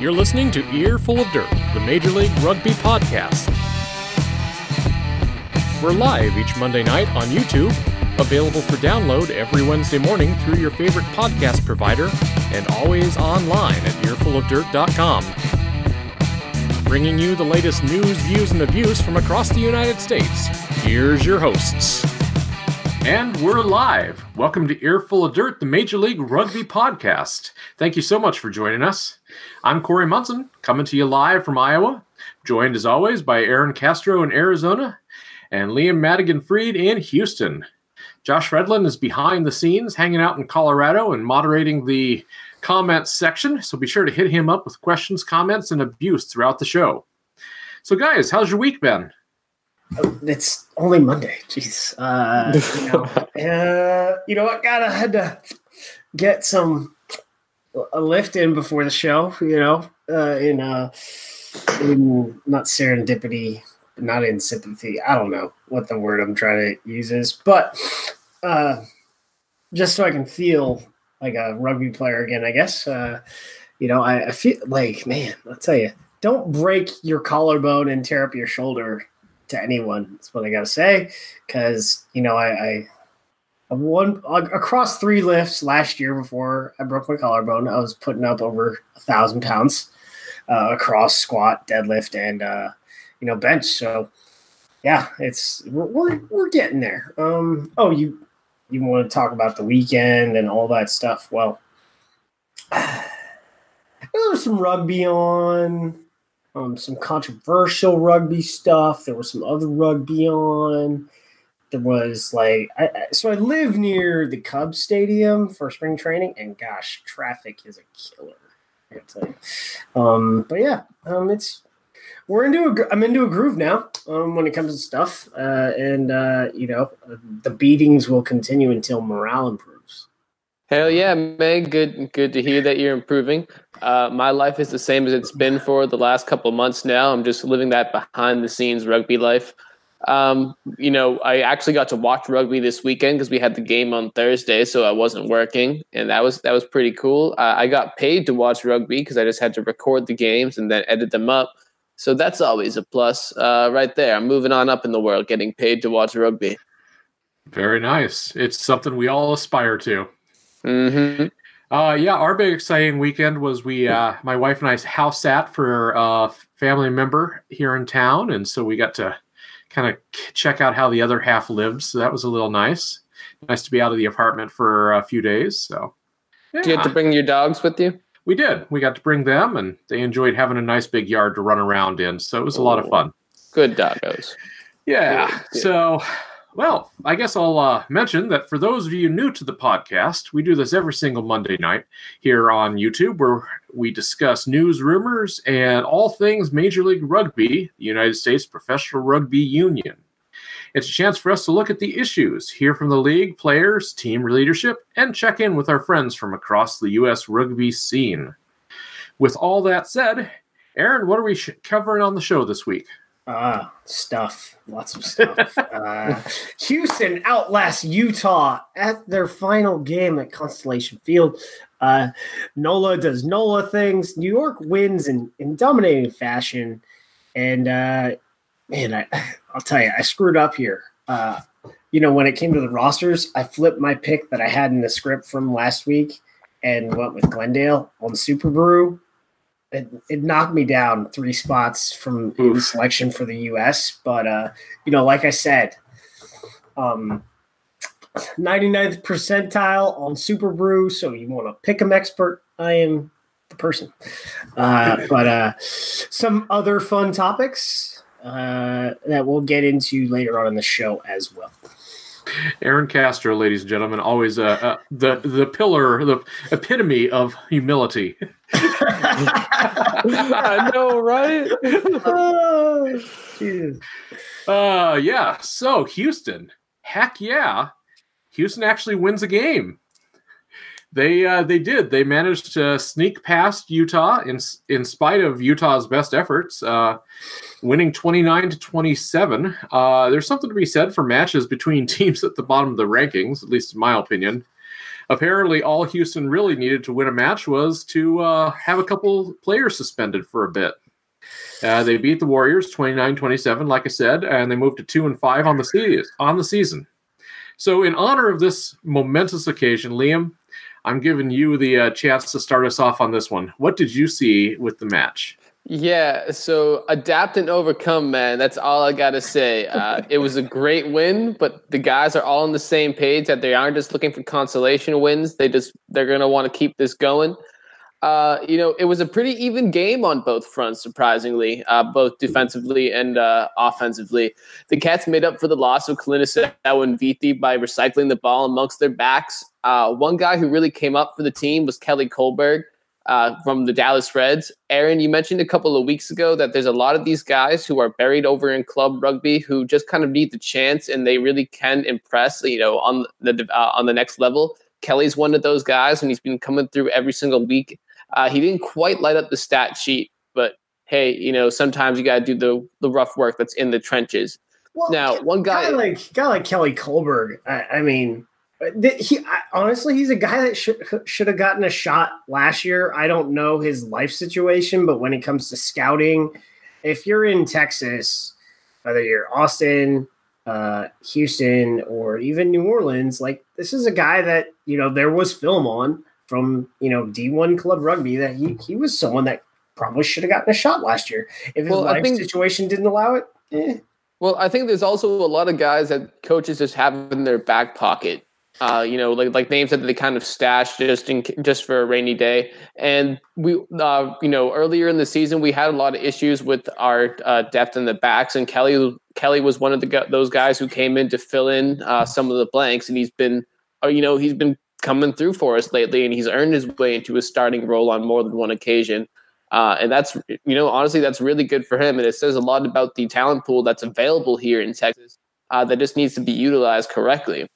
You're listening to Earful of Dirt, the Major League Rugby podcast. We're live each Monday night on YouTube, available for download every Wednesday morning through your favorite podcast provider, and always online at earfulofdirt.com. Bringing you the latest news, views, and abuse from across the United States. Here's your hosts. And we're live. Welcome to Earful of Dirt, the Major League Rugby podcast. Thank you so much for joining us. I'm Corey Munson, coming to you live from Iowa, joined as always by Aaron Castro in Arizona and Liam Madigan Freed in Houston. Josh Redlin is behind the scenes, hanging out in Colorado and moderating the comments section. So be sure to hit him up with questions, comments, and abuse throughout the show. So, guys, how's your week been? It's only Monday. Jeez. Uh, you, know, uh, you know what? Gotta had to get some a lift in before the show. You know, uh, in uh, in not serendipity, not in sympathy. I don't know what the word I'm trying to use is, but uh, just so I can feel like a rugby player again. I guess. Uh, you know, I, I feel like man. I'll tell you. Don't break your collarbone and tear up your shoulder to anyone. That's what I got to say. Because you know, I, I, Won across three lifts last year before I broke my collarbone. I was putting up over a thousand pounds uh, across squat, deadlift, and uh, you know bench. So yeah, it's we're we're, we're getting there. Um, oh, you you want to talk about the weekend and all that stuff? Well. There was some rugby on um, some controversial rugby stuff. There was some other rugby on. There was like, I, so I live near the Cubs Stadium for spring training, and gosh, traffic is a killer. I tell you. Um, but yeah, um, it's we're into a I'm into a groove now um, when it comes to stuff, uh, and uh, you know the beatings will continue until morale improves. Hell yeah, man! Good, good to hear that you're improving. Uh, my life is the same as it's been for the last couple months now. I'm just living that behind the scenes rugby life. Um, you know, I actually got to watch rugby this weekend because we had the game on Thursday, so I wasn't working, and that was that was pretty cool. Uh, I got paid to watch rugby because I just had to record the games and then edit them up. So that's always a plus, uh, right there. I'm moving on up in the world, getting paid to watch rugby. Very nice. It's something we all aspire to. Mm-hmm. Uh, yeah, our big exciting weekend was we, uh, my wife and I house sat for a family member here in town, and so we got to kind of check out how the other half lived. So that was a little nice. Nice to be out of the apartment for a few days. So, yeah. did you get to bring your dogs with you? We did. We got to bring them, and they enjoyed having a nice big yard to run around in. So it was a lot of fun. Good doggos. Yeah. Good, good. So well, I guess I'll uh, mention that for those of you new to the podcast, we do this every single Monday night here on YouTube where we discuss news, rumors, and all things Major League Rugby, the United States Professional Rugby Union. It's a chance for us to look at the issues, hear from the league, players, team leadership, and check in with our friends from across the U.S. rugby scene. With all that said, Aaron, what are we covering on the show this week? Ah, uh, stuff. Lots of stuff. uh, Houston outlasts Utah at their final game at Constellation Field. Uh, Nola does Nola things. New York wins in, in dominating fashion. And uh, man, I, I'll tell you, I screwed up here. Uh, you know, when it came to the rosters, I flipped my pick that I had in the script from last week and went with Glendale on SuperBru it, it knocked me down three spots from the selection for the U.S. But uh, you know, like I said, um, 99th percentile on SuperBru. So you want to pick 'em expert? I am the person. Uh, but uh, some other fun topics uh, that we'll get into later on in the show as well. Aaron Castro, ladies and gentlemen, always uh, uh, the the pillar, the epitome of humility. I know, right? oh, uh, yeah. So Houston, heck yeah, Houston actually wins a game. They uh, they did. They managed to sneak past Utah in in spite of Utah's best efforts. Uh, winning 29 to 27. Uh, there's something to be said for matches between teams at the bottom of the rankings, at least in my opinion. apparently all Houston really needed to win a match was to uh, have a couple players suspended for a bit. Uh, they beat the Warriors 29-27, like I said, and they moved to two and five on the season. On the season. So, in honor of this momentous occasion, Liam, I'm giving you the uh, chance to start us off on this one. What did you see with the match? Yeah, so adapt and overcome, man. That's all I got to say. Uh, it was a great win, but the guys are all on the same page that they aren't just looking for consolation wins. They just they're going to want to keep this going. Uh, you know, it was a pretty even game on both fronts, surprisingly, uh, both defensively and uh, offensively. The Cats made up for the loss of Kalinisau and Viti by recycling the ball amongst their backs. Uh, one guy who really came up for the team was Kelly Kohlberg uh, from the Dallas Reds. Aaron, you mentioned a couple of weeks ago that there's a lot of these guys who are buried over in club rugby who just kind of need the chance and they really can impress, you know, on the uh, on the next level. Kelly's one of those guys, and he's been coming through every single week. Uh, he didn't quite light up the stat sheet, but hey, you know, sometimes you got to do the the rough work that's in the trenches. Well, now, one guy, guy like guy like Kelly Kohlberg, I, I mean, he honestly, he's a guy that should should have gotten a shot last year. I don't know his life situation, but when it comes to scouting, if you're in Texas, whether you're Austin, uh, Houston, or even New Orleans, like this is a guy that you know there was film on from you know D1 club rugby that he he was someone that probably should have gotten a shot last year if his well, life think, situation didn't allow it. Eh. Well, I think there's also a lot of guys that coaches just have in their back pocket uh, you know, like like names that they kind of stashed just in just for a rainy day. And we, uh, you know, earlier in the season we had a lot of issues with our uh, depth in the backs, and Kelly Kelly was one of the those guys who came in to fill in uh, some of the blanks, and he's been, uh, you know, he's been coming through for us lately, and he's earned his way into a starting role on more than one occasion. Uh, and that's, you know, honestly, that's really good for him. And it says a lot about the talent pool that's available here in Texas uh, that just needs to be utilized correctly.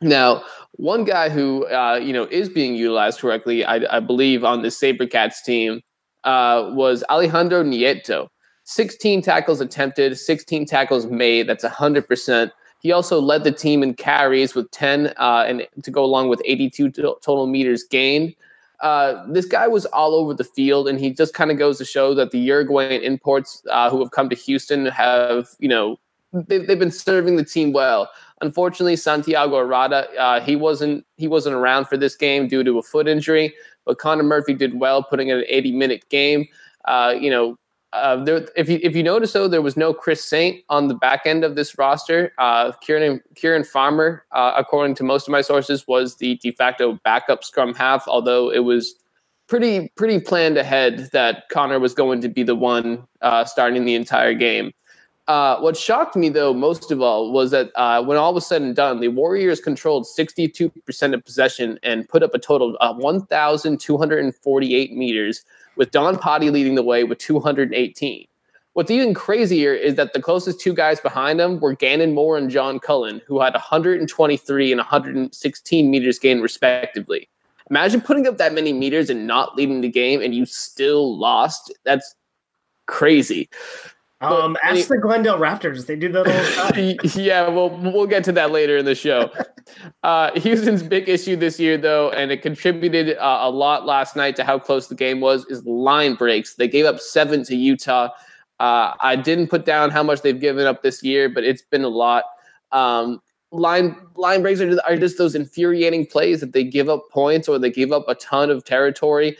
Now, one guy who uh, you know is being utilized correctly, I, I believe, on the SaberCats team uh, was Alejandro Nieto. 16 tackles attempted, 16 tackles made. That's 100%. He also led the team in carries with 10 uh, and to go along with 82 total meters gained. Uh, this guy was all over the field, and he just kind of goes to show that the Uruguayan imports uh, who have come to Houston have, you know, they've, they've been serving the team well. Unfortunately, Santiago Arata, uh, he wasn't he wasn't around for this game due to a foot injury. But Connor Murphy did well, putting in an 80 minute game. Uh, you know, uh, there, if you if you notice though, there was no Chris Saint on the back end of this roster. Uh, Kieran Kieran Farmer, uh, according to most of my sources, was the de facto backup scrum half. Although it was pretty pretty planned ahead that Connor was going to be the one uh, starting the entire game. Uh, what shocked me, though, most of all, was that uh, when all was said and done, the Warriors controlled 62% of possession and put up a total of 1,248 meters, with Don Potty leading the way with 218. What's even crazier is that the closest two guys behind him were Gannon Moore and John Cullen, who had 123 and 116 meters gained, respectively. Imagine putting up that many meters and not leading the game, and you still lost. That's crazy. Um, ask any, the Glendale Raptors. They do that all the time. yeah, well, we'll get to that later in the show. uh, Houston's big issue this year, though, and it contributed uh, a lot last night to how close the game was, is line breaks. They gave up seven to Utah. Uh, I didn't put down how much they've given up this year, but it's been a lot. Um, line line breaks are, are just those infuriating plays that they give up points or they give up a ton of territory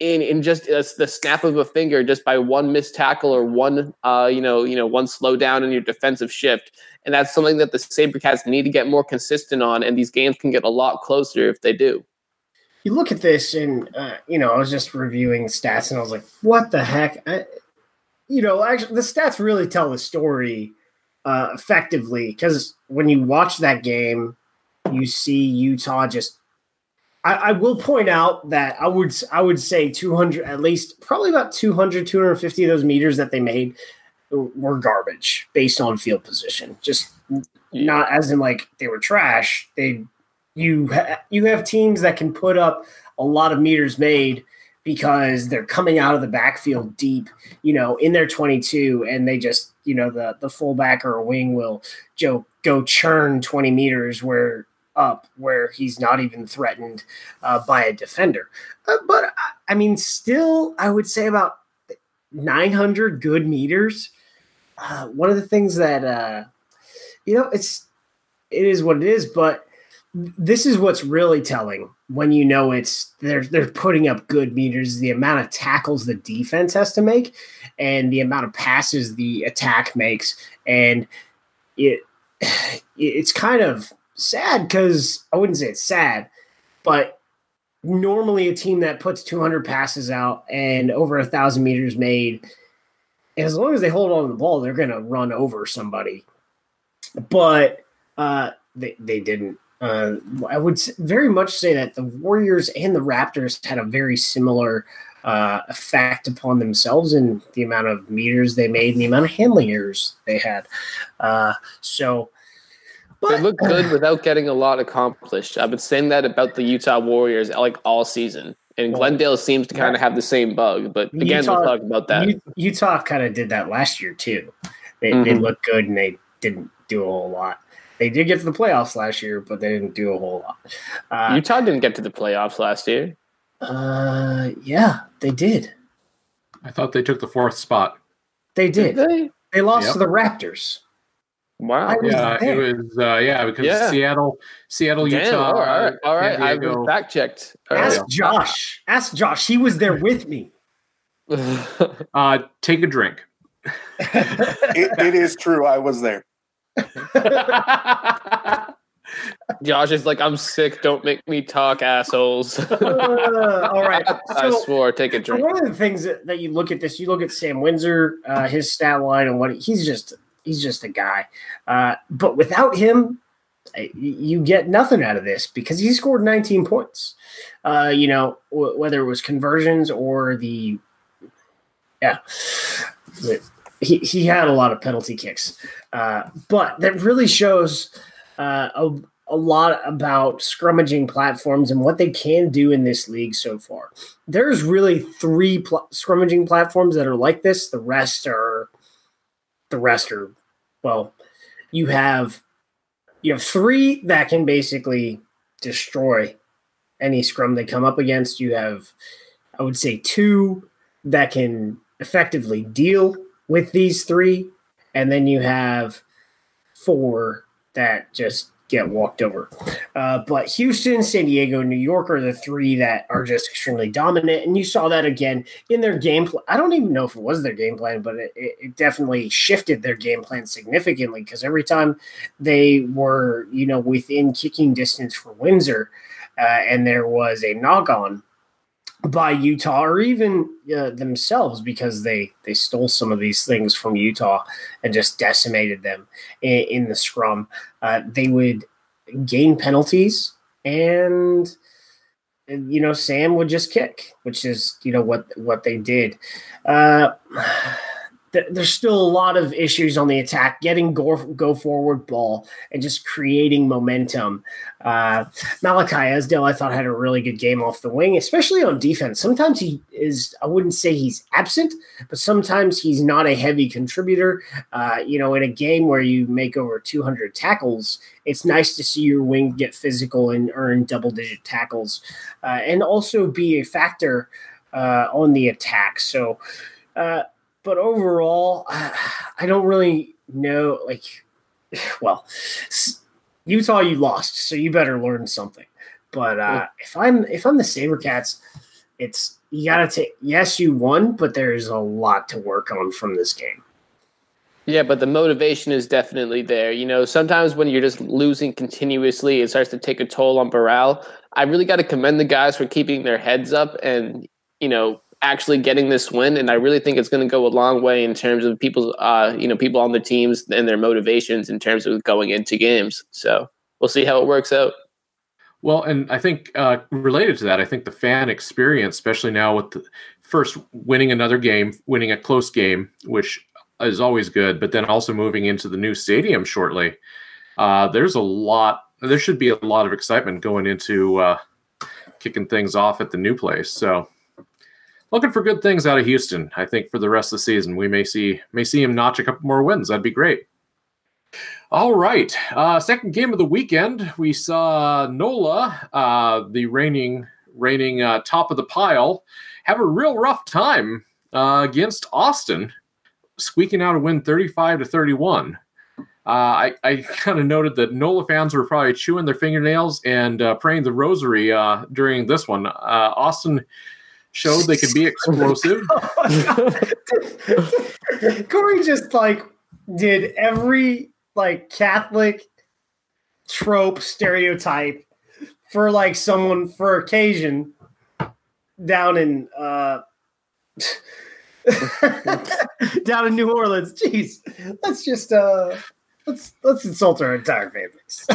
in in just uh, the snap of a finger, just by one missed tackle or one uh, you know you know one slow down in your defensive shift, and that's something that the SaberCats need to get more consistent on, and these games can get a lot closer if they do. You look at this, and uh, you know I was just reviewing stats, and I was like, "What the heck?" I, you know, actually, the stats really tell the story uh, effectively because when you watch that game, you see Utah just I, I, will point out that I would I would say 200 at least probably about 200 250 of those meters that they made were garbage based on field position. Just not as in like they were trash. They you ha, you have teams that can put up a lot of meters made because they're coming out of the backfield deep, you know, in their 22 and they just, you know, the the fullback or a wing will Joe go churn 20 meters where up where he's not even threatened uh, by a defender. Uh, but I mean, still, I would say about 900 good meters. Uh, one of the things that uh, you know, it's it is what it is, but this is what's really telling when you know it's they're they're putting up good meters the amount of tackles the defense has to make and the amount of passes the attack makes and it it's kind of sad because I wouldn't say it's sad, but normally a team that puts 200 passes out and over a thousand meters made, as long as they hold on to the ball, they're going to run over somebody. But uh, they they didn't. Uh, I would very much say that the Warriors and the Raptors had a very similar uh, effect upon themselves and the amount of meters they made and the amount of handling errors they had. Uh, so but, they look good without getting a lot accomplished. I've been saying that about the Utah Warriors like all season. And Glendale seems to kind of have the same bug, but again, Utah, we'll talk about that. Utah kind of did that last year too. They, mm-hmm. they looked good and they didn't do a whole lot. They did get to the playoffs last year, but they didn't do a whole lot. Uh, Utah didn't get to the playoffs last year. Uh, yeah, they did. I thought they took the fourth spot. They did. did they? they? lost yep. to the Raptors. Wow. Yeah, there. it was. Uh, yeah, because yeah. Seattle, Seattle, Damn, Utah. All right, all right. I was fact checked. Ask right. Josh. Ask Josh. He was there with me. uh, take a drink. it, it is true. I was there. Josh is like, I'm sick. Don't make me talk, assholes. uh, all right. So, I swore. Take a drink. One of the things that, that, you look at this, you look at Sam Windsor, uh, his stat line, and what he's just he's just a guy. Uh, but without him, you get nothing out of this because he scored 19 points. Uh, you know, w- whether it was conversions or the yeah, he he had a lot of penalty kicks. Uh, but that really shows uh, a, a lot about scrummaging platforms and what they can do in this league so far. There's really three pl- scrummaging platforms that are like this. The rest are the rest are well, you have you have three that can basically destroy any scrum they come up against. You have, I would say, two that can effectively deal with these three, and then you have four that just get walked over. Uh, but Houston, San Diego, New York are the three that are just extremely dominant. And you saw that again in their game plan. I don't even know if it was their game plan, but it, it definitely shifted their game plan significantly because every time they were, you know, within kicking distance for Windsor uh, and there was a knock on by Utah or even uh, themselves because they they stole some of these things from Utah and just decimated them in, in the scrum. Uh, they would gain penalties and you know Sam would just kick, which is you know what what they did. Uh, there's still a lot of issues on the attack, getting go, go forward ball and just creating momentum. Uh, Malachi Esdale, I thought, had a really good game off the wing, especially on defense. Sometimes he is, I wouldn't say he's absent, but sometimes he's not a heavy contributor. Uh, you know, in a game where you make over 200 tackles, it's nice to see your wing get physical and earn double digit tackles uh, and also be a factor uh, on the attack. So, uh, but overall, I don't really know. Like, well, Utah, you lost, so you better learn something. But uh, if I'm if I'm the SaberCats, it's you gotta take. Yes, you won, but there's a lot to work on from this game. Yeah, but the motivation is definitely there. You know, sometimes when you're just losing continuously, it starts to take a toll on morale. I really got to commend the guys for keeping their heads up and you know actually getting this win, and I really think it's going to go a long way in terms of people's, uh, you know, people on the teams and their motivations in terms of going into games. So we'll see how it works out. Well, and I think uh, related to that, I think the fan experience, especially now with the first winning another game, winning a close game, which is always good, but then also moving into the new stadium shortly. Uh, there's a lot. There should be a lot of excitement going into uh, kicking things off at the new place. So looking for good things out of Houston. I think for the rest of the season, we may see may see him notch a couple more wins. That'd be great. All right. Uh, second game of the weekend, we saw Nola, uh, the reigning reigning uh, top of the pile, have a real rough time uh, against Austin, squeaking out a win 35 to 31. Uh, I, I kind of noted that NOLA fans were probably chewing their fingernails and uh, praying the rosary during this one. Austin showed they could be explosive. Corey just like did every like Catholic trope stereotype for like someone for occasion down in uh down in New Orleans. Jeez, let's just uh let's let's insult our entire families.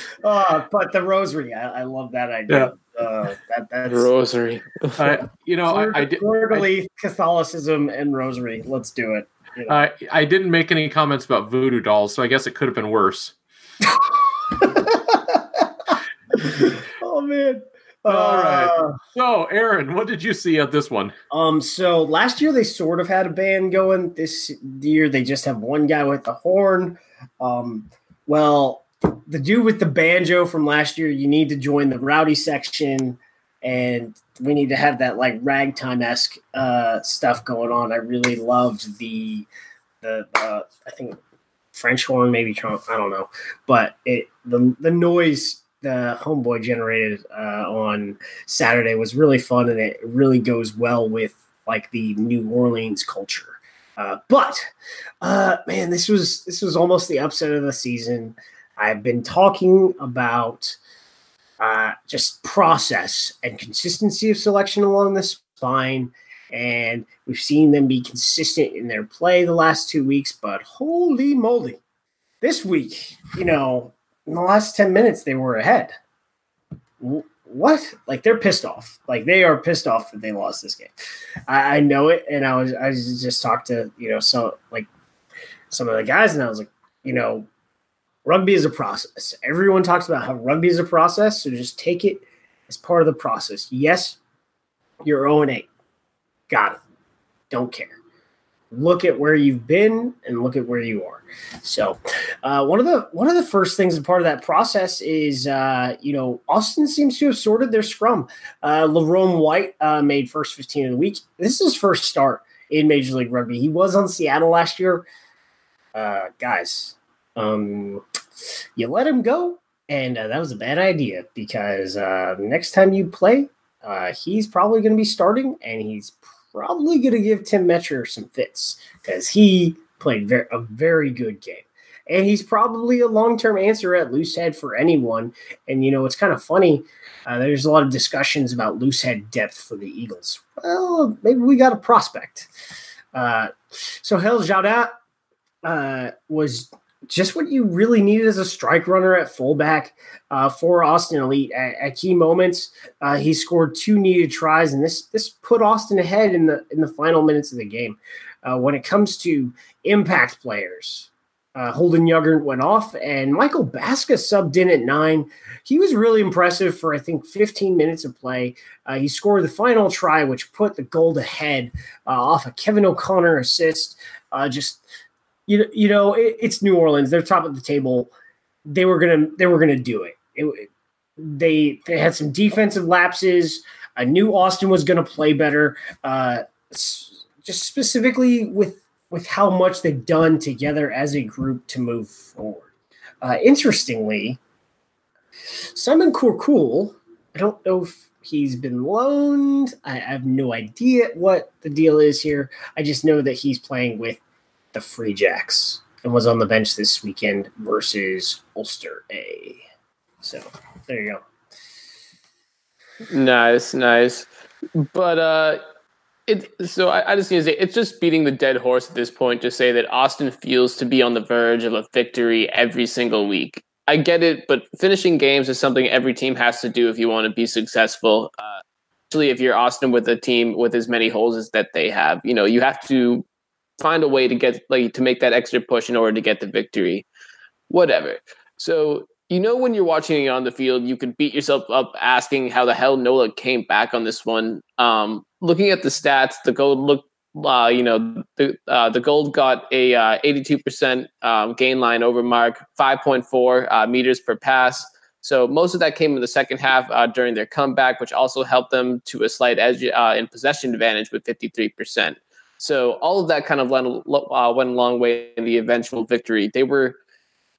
uh, but the rosary, I, I love that idea. Uh, that, that's Rosary. I, you know, I, I, did, Quarterly Catholicism and rosary. Let's do it. you know. I, I didn't make any comments about voodoo dolls, so I guess it could have been worse. oh man. All right. Uh, So, Aaron, what did you see at this one? Um, so last year they sort of had a band going. This year they just have one guy with the horn. Um, well, the dude with the banjo from last year, you need to join the rowdy section, and we need to have that like ragtime esque uh, stuff going on. I really loved the the uh, I think French horn, maybe Trump, I don't know, but it the the noise the homeboy generated uh, on Saturday was really fun, and it really goes well with like the New Orleans culture. Uh, but uh, man, this was this was almost the upset of the season. I've been talking about uh, just process and consistency of selection along the spine, and we've seen them be consistent in their play the last two weeks. But holy moly, this week, you know, in the last 10 minutes they were ahead. What? Like they're pissed off. Like they are pissed off that they lost this game. I, I know it and i was i just talked to you know so like some of the guys and i was like you know rugby is a process everyone talks about how rugby is a process so just take it as part of the process yes you're 0 and 8 got it don't care look at where you've been and look at where you are so uh, one of the one of the first things part of that process is uh, you know Austin seems to have sorted their scrum. Uh, Lerome White uh, made first fifteen of the week. This is his first start in Major League Rugby. He was on Seattle last year. Uh, guys, um, you let him go, and uh, that was a bad idea because uh, next time you play, uh, he's probably going to be starting, and he's probably going to give Tim Metcher some fits because he played a very good game. And he's probably a long term answer at loose head for anyone. And, you know, it's kind of funny. Uh, there's a lot of discussions about loose head depth for the Eagles. Well, maybe we got a prospect. Uh, so, Hel Jaudat uh, was just what you really needed as a strike runner at fullback uh, for Austin Elite at, at key moments. Uh, he scored two needed tries, and this this put Austin ahead in the in the final minutes of the game. Uh, when it comes to impact players, uh, Holden Yugger went off, and Michael Baska subbed in at nine. He was really impressive for I think 15 minutes of play. Uh, he scored the final try, which put the gold ahead uh, off a Kevin O'Connor assist. just you you know it, it's New Orleans. They're top of the table. They were gonna they were gonna do it. it they they had some defensive lapses. I knew Austin was gonna play better. Uh, just specifically with with how much they've done together as a group to move forward. Uh, interestingly, Simon Courcoul, I don't know if he's been loaned. I have no idea what the deal is here. I just know that he's playing with the Free Jacks and was on the bench this weekend versus Ulster A. So there you go. Nice, nice. But uh it so I, I just need to say it's just beating the dead horse at this point to say that Austin feels to be on the verge of a victory every single week. I get it, but finishing games is something every team has to do if you want to be successful. Uh, especially if you're Austin with a team with as many holes as that they have. You know, you have to find a way to get like to make that extra push in order to get the victory. Whatever. So you know when you're watching it on the field, you could beat yourself up asking how the hell Nola came back on this one. Um, looking at the stats, the gold look uh, you know, the uh, the gold got a uh, 82% um, gain line over mark, 5.4 uh, meters per pass. So most of that came in the second half uh, during their comeback, which also helped them to a slight edge uh, in possession advantage with 53%. So all of that kind of went, uh, went a long way in the eventual victory. They were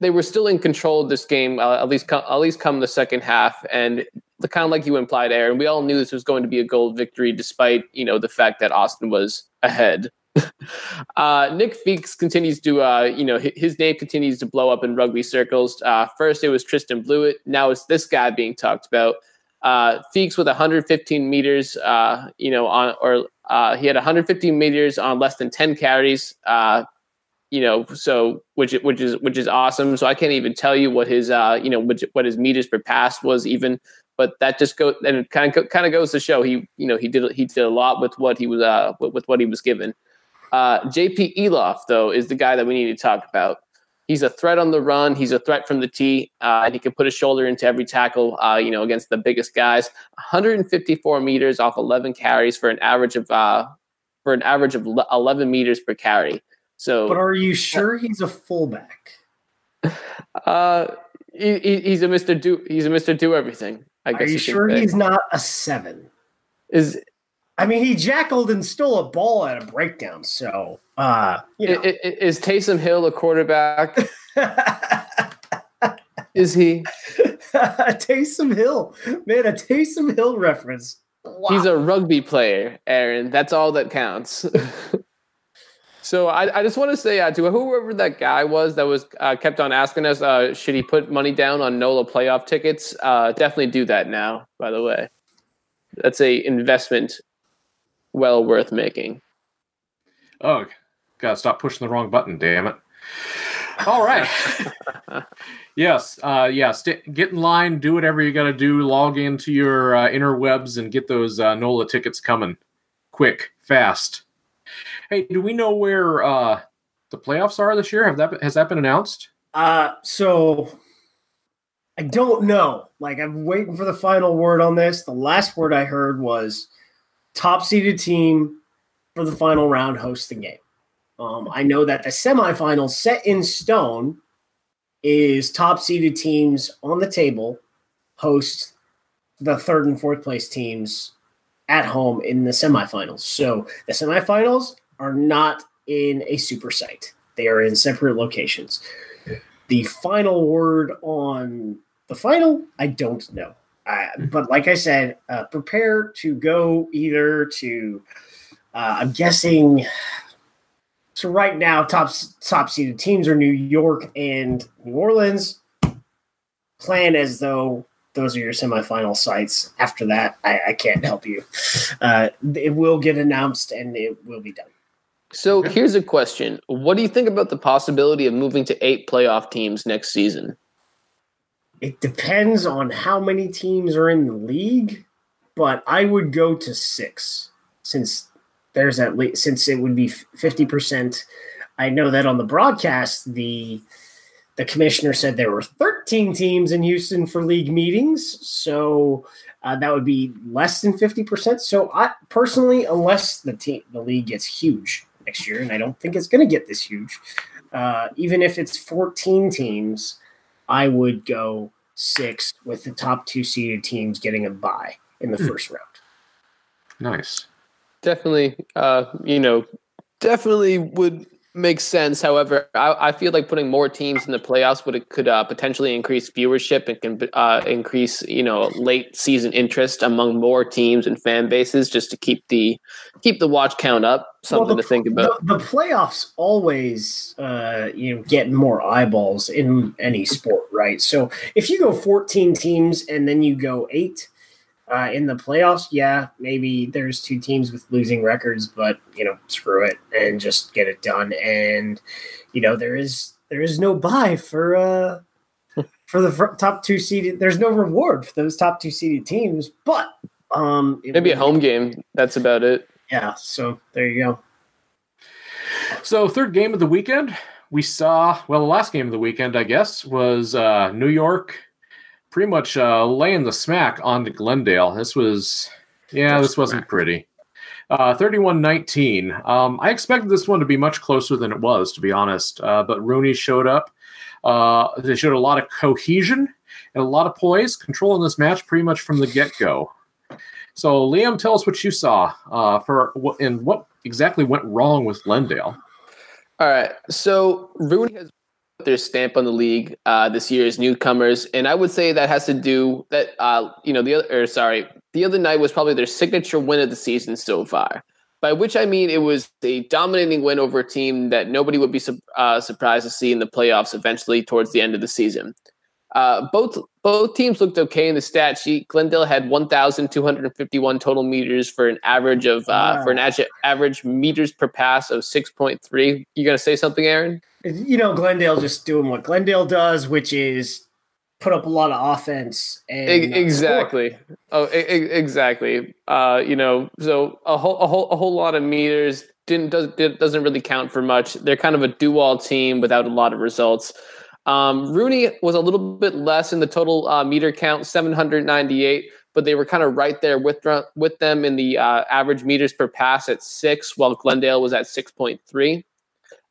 they were still in control of this game, uh, at least com- at least come the second half, and the kind of like you implied, Aaron. We all knew this was going to be a gold victory, despite you know the fact that Austin was ahead. uh, Nick Feakes continues to, uh, you know, his name continues to blow up in rugby circles. Uh, first, it was Tristan Blewett. Now it's this guy being talked about. Uh, Feakes with 115 meters, uh, you know, on or uh, he had 115 meters on less than 10 carries. Uh, you know, so which which is which is awesome. So I can't even tell you what his uh, you know, which, what his meters per pass was even. But that just goes and it kind of kind of goes to show he you know he did he did a lot with what he was uh with, with what he was given. Uh, JP Eloff, though, is the guy that we need to talk about. He's a threat on the run. He's a threat from the tee, uh, and he can put his shoulder into every tackle. Uh, you know, against the biggest guys. 154 meters off 11 carries for an average of uh, for an average of 11 meters per carry. So, but are you sure he's a fullback? Uh, he, he's a Mister Do. He's a Mister Do everything. I guess. Are you, you sure he's not a seven? Is I mean, he jackled and stole a ball at a breakdown. So, uh, you know. is Taysom Hill a quarterback? is he? Taysom Hill, man, a Taysom Hill reference. Wow. He's a rugby player, Aaron. That's all that counts. so I, I just want to say uh, to whoever that guy was that was uh, kept on asking us, uh, should he put money down on NOLA playoff tickets? Uh, definitely do that now. By the way, that's a investment well worth making. Oh, gotta stop pushing the wrong button, damn it. All right. yes. Uh, yeah. St- get in line. Do whatever you got to do. Log into your uh, interwebs and get those uh, NOLA tickets coming, quick, fast. Hey, do we know where uh, the playoffs are this year? Have that has that been announced? Uh, so I don't know. Like I'm waiting for the final word on this. The last word I heard was top seeded team for the final round hosts the game. Um, I know that the semifinals set in stone is top seeded teams on the table host the third and fourth place teams at home in the semifinals. So the semifinals are not in a super site, they are in separate locations. The final word on the final, I don't know. Uh, but like I said, uh, prepare to go either to. Uh, I'm guessing. So right now, top top seeded teams are New York and New Orleans. Plan as though those are your semifinal sites. After that, I, I can't help you. Uh, it will get announced and it will be done. So here's a question: What do you think about the possibility of moving to eight playoff teams next season? It depends on how many teams are in the league, but I would go to six since there's at least since it would be fifty percent. I know that on the broadcast the the commissioner said there were 13 teams in Houston for league meetings, so uh, that would be less than 50%. So I personally, unless the team the league gets huge next year, and I don't think it's going to get this huge, uh, even if it's 14 teams, I would go six with the top two seeded teams getting a bye in the mm. first round. Nice. Definitely, uh, you know, definitely would makes sense. However, I, I, feel like putting more teams in the playoffs would it could uh, potentially increase viewership and can uh, increase you know late season interest among more teams and fan bases just to keep the keep the watch count up. Something well, the, to think about. The, the playoffs always uh, you know get more eyeballs in any sport, right? So if you go 14 teams and then you go eight uh, in the playoffs, yeah, maybe there's two teams with losing records, but you know, screw it and just get it done. And you know, there is there is no buy for uh for the top two seeded. There's no reward for those top two seeded teams, but um, maybe a home game. That's about it. Yeah. So there you go. So third game of the weekend, we saw. Well, the last game of the weekend, I guess, was uh, New York pretty much uh, laying the smack onto Glendale. This was, yeah, this wasn't pretty. Uh, 31-19. Um, I expected this one to be much closer than it was, to be honest. Uh, but RUNY showed up. Uh, they showed a lot of cohesion and a lot of poise, controlling this match pretty much from the get-go. So, Liam, tell us what you saw uh, for and what exactly went wrong with Glendale. All right. So, RUNY has their stamp on the league uh, this year as newcomers, and I would say that has to do that. Uh, you know, the other, or sorry, the other night was probably their signature win of the season so far. By which I mean it was a dominating win over a team that nobody would be su- uh, surprised to see in the playoffs eventually towards the end of the season. Uh, both both teams looked okay in the stat sheet. Glendale had 1,251 total meters for an average of uh, wow. for an ad- average meters per pass of 6.3. You gonna say something, Aaron? You know, Glendale just doing what Glendale does, which is put up a lot of offense. And, uh, exactly. Oh, exactly. Uh, you know, so a whole a whole a whole lot of meters didn't does doesn't really count for much. They're kind of a do-all team without a lot of results. Um, RUNY was a little bit less in the total uh, meter count, 798, but they were kind of right there with with them in the uh, average meters per pass at six, while Glendale was at 6.3.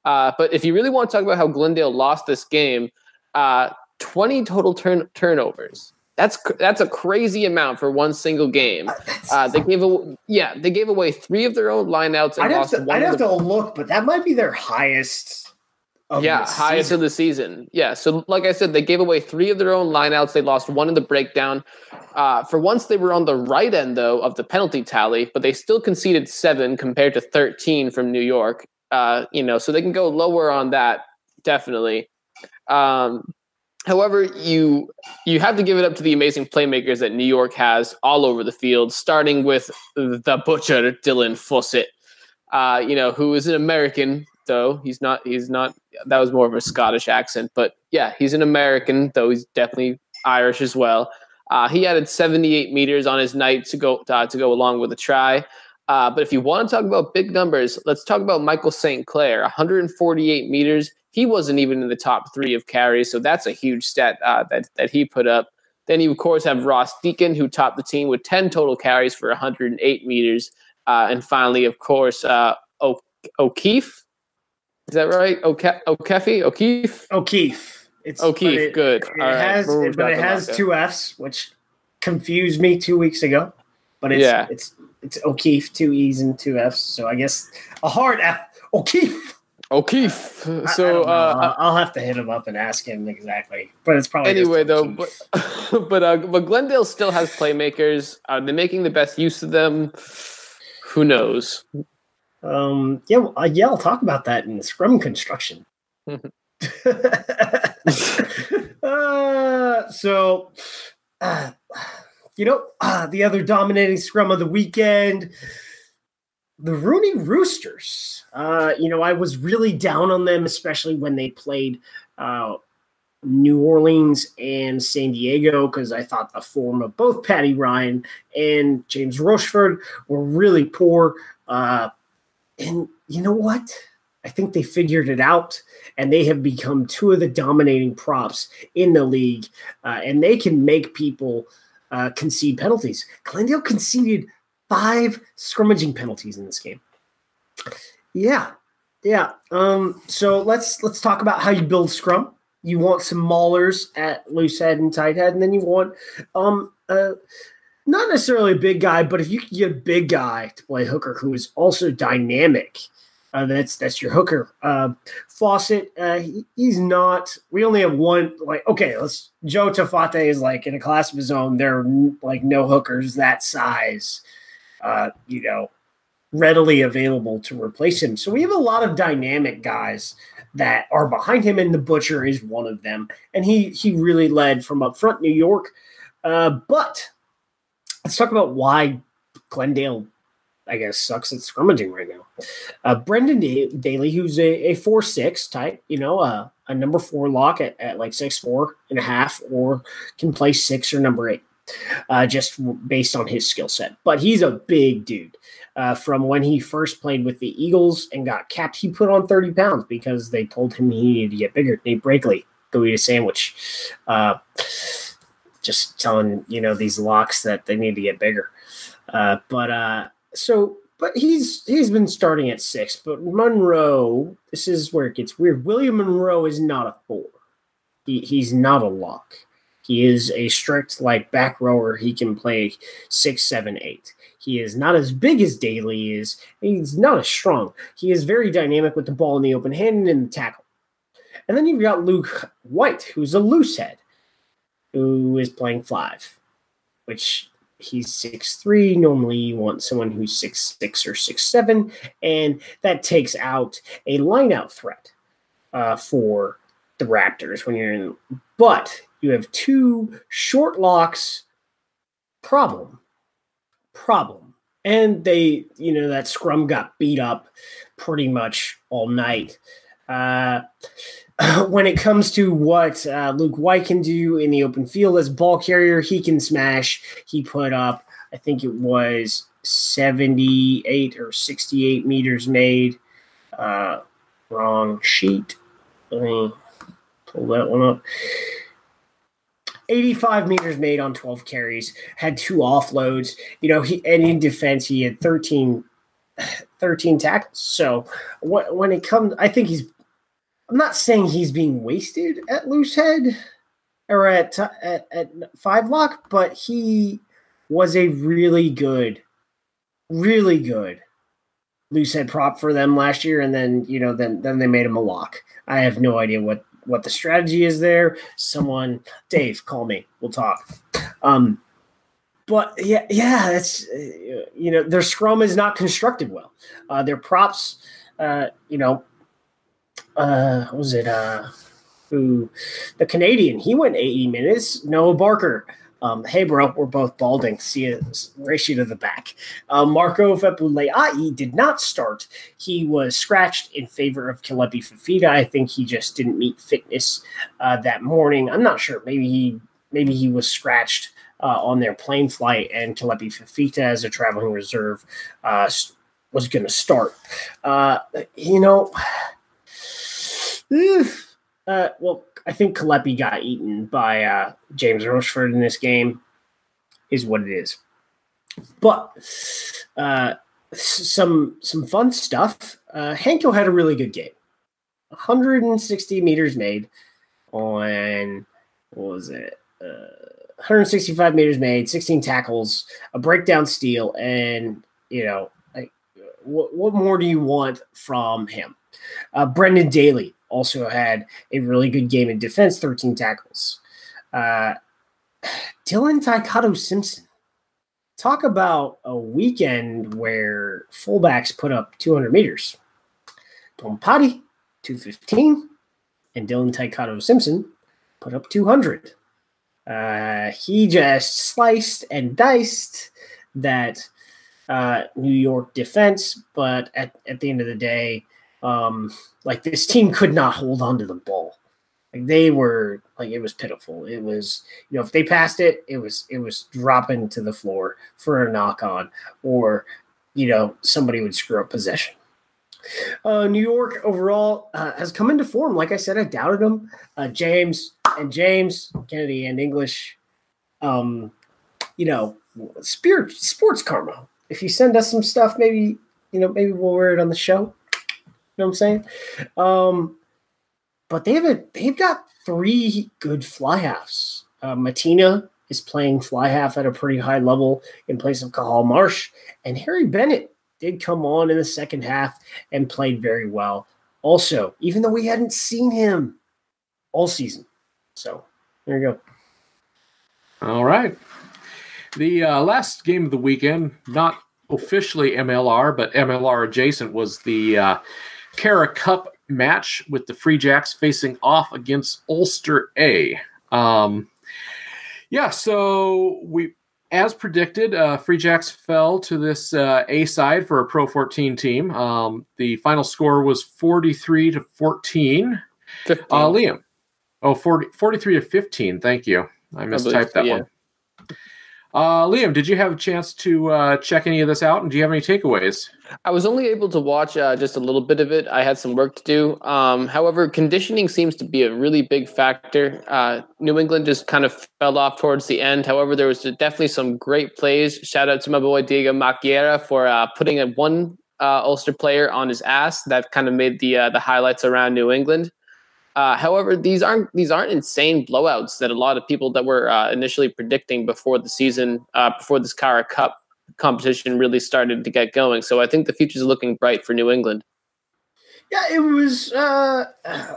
Uh, but if you really want to talk about how Glendale lost this game, uh, 20 total turn- turnovers. That's that's a crazy amount for one single game. Uh, they gave away, yeah, they gave away three of their own lineouts. And I'd have, to, I'd have the, to look, but that might be their highest yeah, highest of the season. Yeah. So, like I said, they gave away three of their own lineouts. They lost one in the breakdown. Uh, for once, they were on the right end, though, of the penalty tally, but they still conceded seven compared to 13 from New York. Uh, you know, so they can go lower on that, definitely. Um, however, you you have to give it up to the amazing playmakers that New York has all over the field, starting with the butcher Dylan Fawcett. Uh, you know, who is an American though. He's not. He's not. That was more of a Scottish accent, but yeah, he's an American though. He's definitely Irish as well. Uh, he added 78 meters on his night to go uh, to go along with a try. Uh, but if you want to talk about big numbers, let's talk about Michael St. Clair, 148 meters. He wasn't even in the top three of carries, so that's a huge stat uh, that that he put up. Then you of course have Ross Deacon, who topped the team with 10 total carries for 108 meters, uh, and finally, of course, uh, O'Keeffe is that right? O'Ke- O'Keeffe? O'Keeffe? O'Keeffe. It's O'Keeffe. It, good. It, it has, but it has two F's, which confused me two weeks ago. But it's yeah. it's it's O'Keeffe, two E's and two F's. So I guess a hard F. O'Keeffe. O'Keeffe. So I uh, I'll have to hit him up and ask him exactly. But it's probably anyway though. But but uh, but Glendale still has playmakers. Are they making the best use of them? Who knows? Um, yeah, well, uh, yeah, I'll talk about that in Scrum construction. uh, so, uh, you know, uh, the other dominating Scrum of the weekend, the RUNY Roosters. Uh, you know, I was really down on them, especially when they played uh, New Orleans and San Diego because I thought the form of both Paddy Ryan and James Rochford were really poor. Uh, and you know what? I think they figured it out and they have become two of the dominating props in the league. Uh, and they can make people uh, concede penalties. Glendale conceded five scrummaging penalties in this game. Yeah. Yeah. Um, so let's let's talk about how you build scrum. You want some maulers at loose head and tight head, and then you want um uh not necessarily a big guy, but if you can get a big guy to play hooker who is also dynamic, uh, that's that's your hooker. Uh, Fawcett, uh, he, he's not. We only have one. Like, okay, let's. Joe Taufete'e is like in a class of his own. There are like no hookers that size, uh, you know, readily available to replace him. So we have a lot of dynamic guys that are behind him, and the butcher is one of them. And he he really led from up front, New York. Uh, but let's talk about why Glendale, I guess, sucks at scrummaging right now. Uh, Brendan Daly, who's a, a four six type, you know, uh, a number four lock at, at like six four and a half, or can play six or number eight, uh, just based on his skill set. But he's a big dude. Uh, from when he first played with the Eagles and got capped, he put on 30 pounds because they told him he needed to get bigger. Nate Brakeley, go eat a sandwich. Uh, just telling you know these locks that they need to get bigger. Uh, but uh, so but he's he's been starting at six. But Monroe, this is where it gets weird. William Monroe is not a four. He, he's not a lock. He is a strict like back rower. He can play six, seven, eight. He is not as big as Daly is. He's not as strong. He is very dynamic with the ball in the open hand and in the tackle. And then you've got Luke White, who's a loose head, who is playing five, which he's six three. Normally, you want someone who's six six or six seven, and that takes out a lineout threat uh, for the Raptors when you're in. But you have two short locks. Problem, problem, and they, you know, that scrum got beat up pretty much all night. Uh, when it comes to what uh, Luke White can do in the open field as ball carrier, he can smash. He put up, I think it was 78 or 68 meters made. Uh, wrong sheet. Let me pull that one up. 85 meters made on 12 carries, had two offloads. You know, he and in defense, he had 13, 13 tackles. So when it comes, I think he's I'm not saying he's being wasted at loose head or at, at, at five lock, but he was a really good, really good loose head prop for them last year. And then, you know, then, then they made him a lock. I have no idea what, what the strategy is there. Someone, Dave, call me. We'll talk. Um, but yeah, yeah, that's you know their scrum is not constructed well. Uh, their props, uh, you know, uh, was it uh, who the Canadian? He went 80 minutes. Noah Barker. Um, hey, bro, we're both balding. See a ratio to the back. Uh, Marco Fepulai did not start. He was scratched in favor of Kalepi Fafita. I think he just didn't meet fitness uh, that morning. I'm not sure. Maybe he maybe he was scratched uh, on their plane flight, and Kalepi Fafita, as a traveling reserve, uh, was going to start. Uh, you know uh, well, I think Kalepi got eaten by uh, James Rochford in this game, is what it is. But uh, some some fun stuff. Uh, Hanko had a really good game. 160 meters made on what was it? Uh, 165 meters made, 16 tackles, a breakdown steal, and you know, what, what more do you want from him? Uh, Brendan Daly, also had a really good game in defense, 13 tackles. Uh, Dylan Taikato Simpson. Talk about a weekend where fullbacks put up 200 meters. Tom Potty, 215, and Dylan Taikato Simpson put up 200. Uh, he just sliced and diced that uh, New York defense, but at, at the end of the day, um, like this team could not hold on to the ball. Like they were like it was pitiful. It was you know if they passed it, it was it was dropping to the floor for a knock on, or you know somebody would screw up possession. Uh, New York overall uh, has come into form. Like I said, I doubted them. Uh, James and James Kennedy and English. Um, you know, spirit sports karma. If you send us some stuff, maybe you know maybe we'll wear it on the show know what I'm saying? Um, but they have they've got three good fly halves. Uh, Matina is playing fly half at a pretty high level in place of Cathal Marsh, and Harry Bennett did come on in the second half and played very well. Also, even though we hadn't seen him all season, so there you go. All right. The uh, last game of the weekend, not officially MLR, but MLR adjacent, was the uh, Cara Cup match with the Free Jacks facing off against Ulster A. Um, yeah, so we, as predicted, uh, Free Jacks fell to this uh, A side for a Pro 14 team. Um, the final score was 43 to 14. Uh, Liam. Oh, 40, 43 to 15. Thank you. I mistyped that yeah. one. Uh, Liam, did you have a chance to uh, check any of this out, and do you have any takeaways? I was only able to watch uh, just a little bit of it. I had some work to do. Um, however, conditioning seems to be a really big factor. Uh, New England just kind of fell off towards the end. However, there was definitely some great plays. Shout out to my boy Diego Macchiera for uh, putting a one uh, Ulster player on his ass. That kind of made the uh, the highlights around New England. Uh, however, these aren't these aren't insane blowouts that a lot of people that were uh, initially predicting before the season, uh, before this Cara Cup competition really started to get going. So I think the future is looking bright for New England. Yeah, it was uh,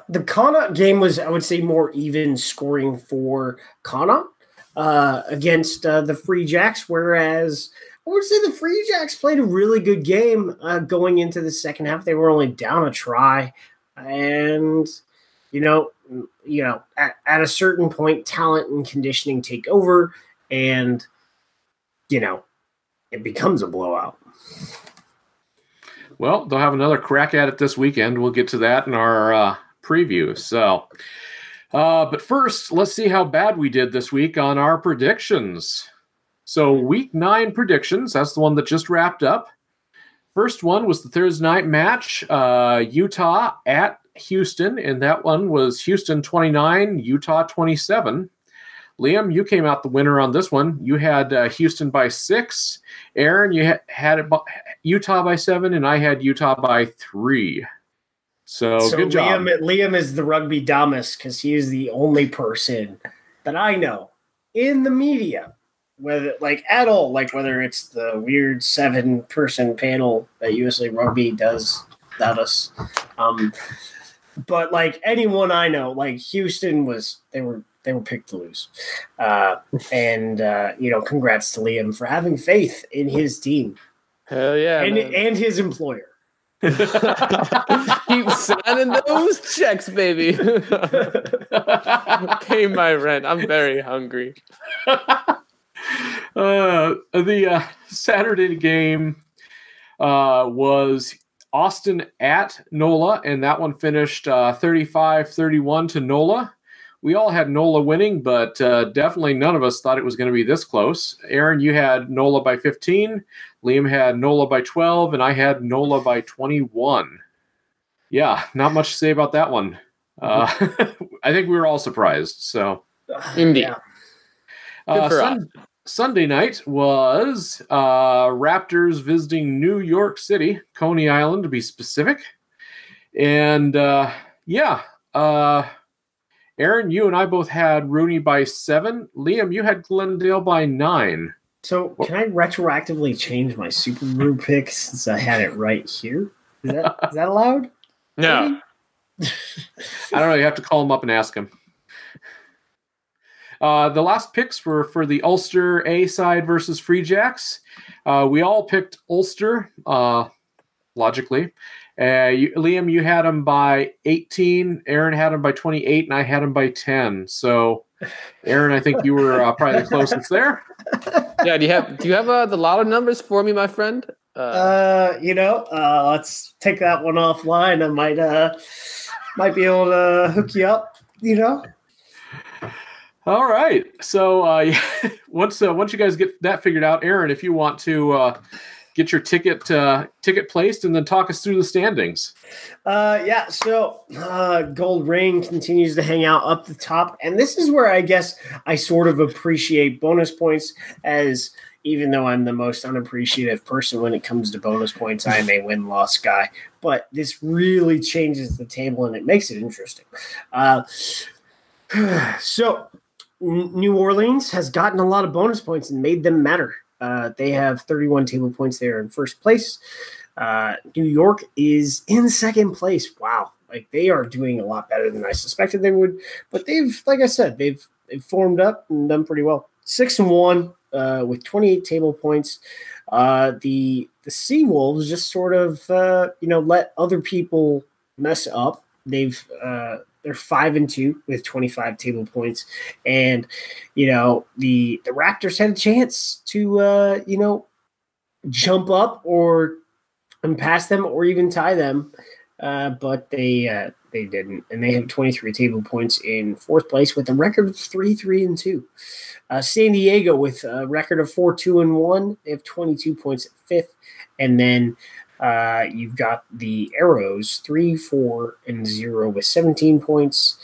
the Connacht game was I would say more even scoring for Connacht uh, against uh, the Free Jacks, whereas I would say the Free Jacks played a really good game going into the second half. They were only down a try, and you know, you know, at, at a certain point, talent and conditioning take over, and you know, it becomes a blowout. Well, they'll have another crack at it this weekend. We'll get to that in our uh, preview. So, uh, but first, let's see how bad we did this week on our predictions. So, week nine predictions, that's the one that just wrapped up. First one was the Thursday night match, uh, Utah at Houston, and that one was Houston 29, Utah 27. Liam, you came out the winner on this one. You had uh, Houston by six. Aaron, you ha- had it by, Utah by seven, and I had Utah by three. So, So good job. Liam, Liam is the rugby dumbest because he is the only person that I know in the media, whether like at all, like whether it's the weird seven person panel that USA Rugby does without us. Um, but like anyone I know, like Houston was they were they were picked to lose. Uh, and uh, you know, congrats to Liam for having faith in his team Hell yeah! and man. and his employer. Keep signing those checks, baby. Pay my rent. I'm very hungry. uh, the uh, Saturday game uh, was Austin at NOLA, and that one finished uh, 35 31 to NOLA. We all had NOLA winning, but uh, definitely none of us thought it was going to be this close. Aaron, you had NOLA by 15, Liam had NOLA by 12, and I had NOLA by 21. Yeah, not much to say about that one. Uh, I think we were all surprised. So, Indeed. Yeah. Good uh, for Sun- Sunday night was uh, Raptors visiting New York City, Coney Island to be specific. And uh, yeah, uh, Aaron, you and I both had RUNY by seven. Liam, you had Glendale by nine. So can I retroactively change my SuperBru pick since I had it right here? Is that is that allowed? No. I don't know. You have to call him up and ask him. Uh, the last picks were for the Ulster A side versus Free Jacks. Uh, we all picked Ulster, uh, logically. Uh, you, Liam, you had him by 18. Aaron had him by 28, and I had him by 10. So, Aaron, I think you were uh, probably the closest there. Yeah. Do you have Do you have uh, the lotto numbers for me, my friend? Uh, Uh, you know, uh, let's take that one offline. I might uh might be able to hook you up. You know, All right. So uh, once uh, once you guys get that figured out, Aaron, if you want to uh, get your ticket uh, ticket placed and then talk us through the standings. Uh, yeah. So uh, Gold Rain continues to hang out up the top, and this is where I guess I sort of appreciate bonus points. As even though I'm the most unappreciative person when it comes to bonus points, I am a win loss guy. But this really changes the table and it makes it interesting. So New Orleans has gotten a lot of bonus points and made them matter. Uh, they have 31 table points. They are in first place. Uh, New York is in second place. Wow, like they are doing a lot better than I suspected they would. But they've, like I said, they've they've formed up and done pretty well. Six and one uh, with 28 table points. Uh, the the Sea Wolves just sort of uh, you know let other people mess up. They've uh, they're five and two with 25 table points, and you know the the Raptors had a chance to uh, you know jump up or and pass them or even tie them, uh, but they uh, they didn't, and they have 23 table points in fourth place with a record of three, three, and two. Uh, San Diego with a record of four, two, and one. They have 22 points at fifth, and then uh, you've got the Arrows three, four, and zero with 17 points.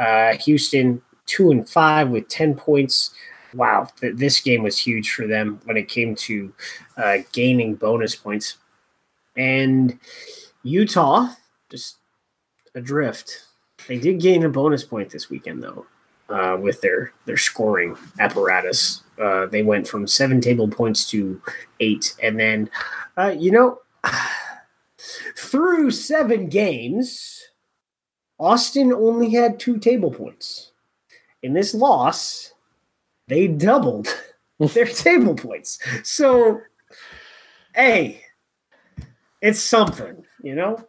Uh, Houston two and five with 10 points. Wow, th- this game was huge for them when it came to uh, gaining bonus points. And Utah just adrift. They did gain a bonus point this weekend, though, uh, with their their scoring apparatus. Uh, they went from seven table points to eight, and then, uh, you know, through seven games, Austin only had two table points. In this loss, they doubled their table points. So, hey, it's something, you know.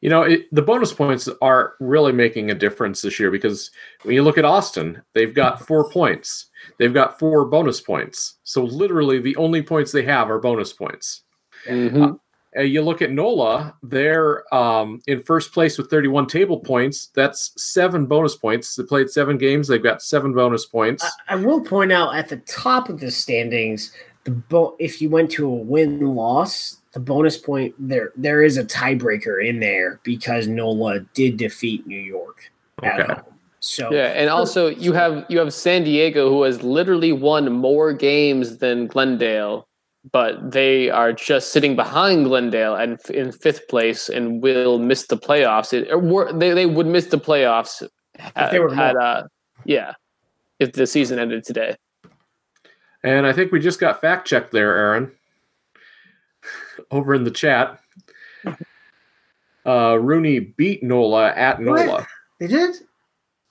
You know, it, the bonus points are really making a difference this year because when you look at Austin, they've got four points. They've got four bonus points. So literally, the only points they have are bonus points. Mhm. Uh, you look at NOLA, they're um, in first place with 31 table points. That's seven bonus points. They played seven games. They've got seven bonus points. I, I will point out at the top of the standings, the bo- if you went to a win loss, the bonus point there there is a tiebreaker in there because NOLA did defeat New York at Okay. home. So Yeah, and also you have you have San Diego who has literally won more games than Glendale, but they are just sitting behind Glendale and f- in fifth place and will miss the playoffs. It, or were, they they would miss the playoffs had, they were had more. uh, yeah, if the season ended today. And I think we just got fact checked there, Aaron, over in the chat. Uh, RUNY beat NOLA at NOLA. They did?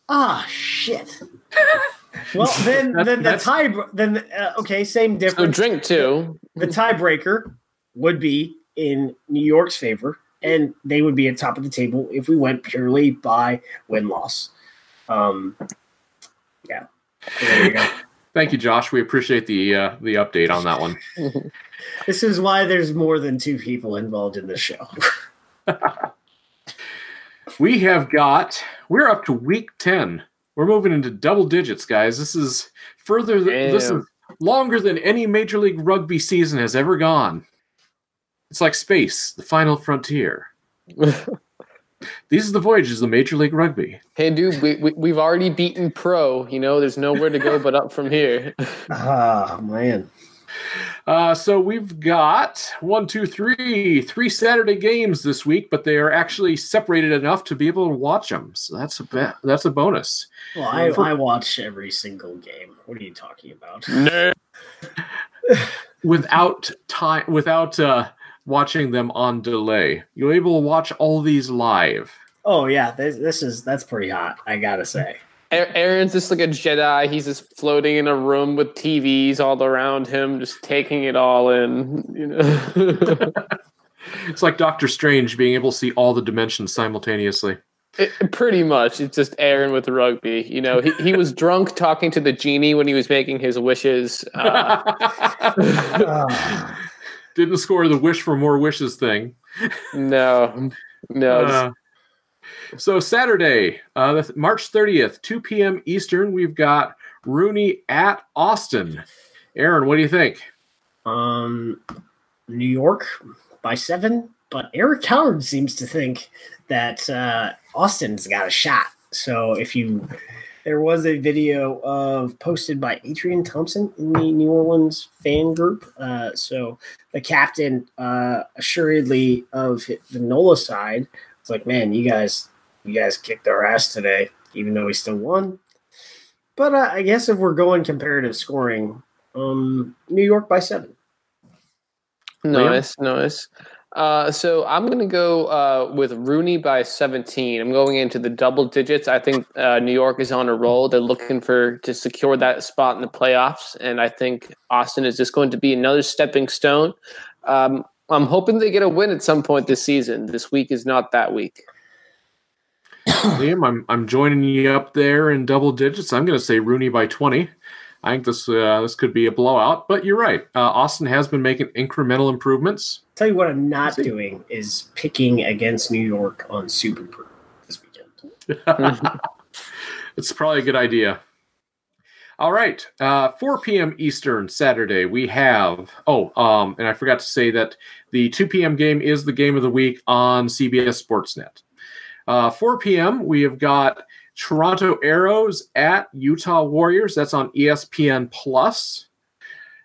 Ah, shit. Well, then, That's- then the tie. Then uh, okay, same So difference. drink two. the tiebreaker would be in New York's favor, and they would be at top of the table if we went purely by win loss. Um, yeah. There you go. Thank you, Josh. We appreciate the uh, the update on that one. This is why there's more than two people involved in this show. We have got we're up to week 10. We're moving into double digits, guys. This is further th- this is longer than any major league rugby season has ever gone. It's like space, the final frontier. These are the voyages of Major League Rugby. Hey, dude, we, we we've already beaten pro. You know, there's nowhere to go but up from here. Ah, man. Uh, so we've got one, two, three, three Saturday games this week, but they are actually separated enough to be able to watch them. So that's a be- that's a bonus. Well, I, I watch every single game. What are you talking about? Nerd. without time without uh watching them on delay you're able to watch all these live Oh yeah, this, this is that's pretty hot. I gotta say. Aaron's just like a Jedi. He's just floating in a room with TVs all around him, just taking it all in. You know, it's like doctor strange being able to see all the dimensions simultaneously It- pretty much. It's just Aaron with rugby. You know, he, he was drunk talking to the genie when he was making his wishes. Uh, didn't score the wish for more wishes thing no, no. Uh, so saturday uh march 30th 2 p.m eastern we've got RUNY at austin aaron what do you think Um, New York by seven, but Eric Howard seems to think that uh, Austin's got a shot. So if you, there was a video of posted by Adrian Thompson in the New Orleans fan group. Uh, so the captain, uh, assuredly of the NOLA side, was like, "Man, you guys, you guys kicked our ass today, even though we still won." But uh, I guess if we're going comparative scoring, um, New York by seven. Nice, nice. Uh, so I'm going to go uh, with RUNY by 17. I'm going into the double digits. I think uh, New York is on a roll. They're looking for to secure that spot in the playoffs, and I think Austin is just going to be another stepping stone. Um, I'm hoping they get a win at some point this season. This week is not that week. Liam, I'm I'm joining you up there in double digits. I'm going to say RUNY by 20. I think this uh, this could be a blowout, but you're right. Uh, Austin has been making incremental improvements. Tell you what I'm not See. doing is picking against New York on SuperBru this weekend. it's probably a good idea. All right, uh, 4 p.m. Eastern Saturday. We have oh, um, and I forgot to say that the 2 p.m. game is the game of the week on CBS Sportsnet. Uh, 4 p.m. We have got Toronto Arrows at Utah Warriors. That's on ESPN Plus.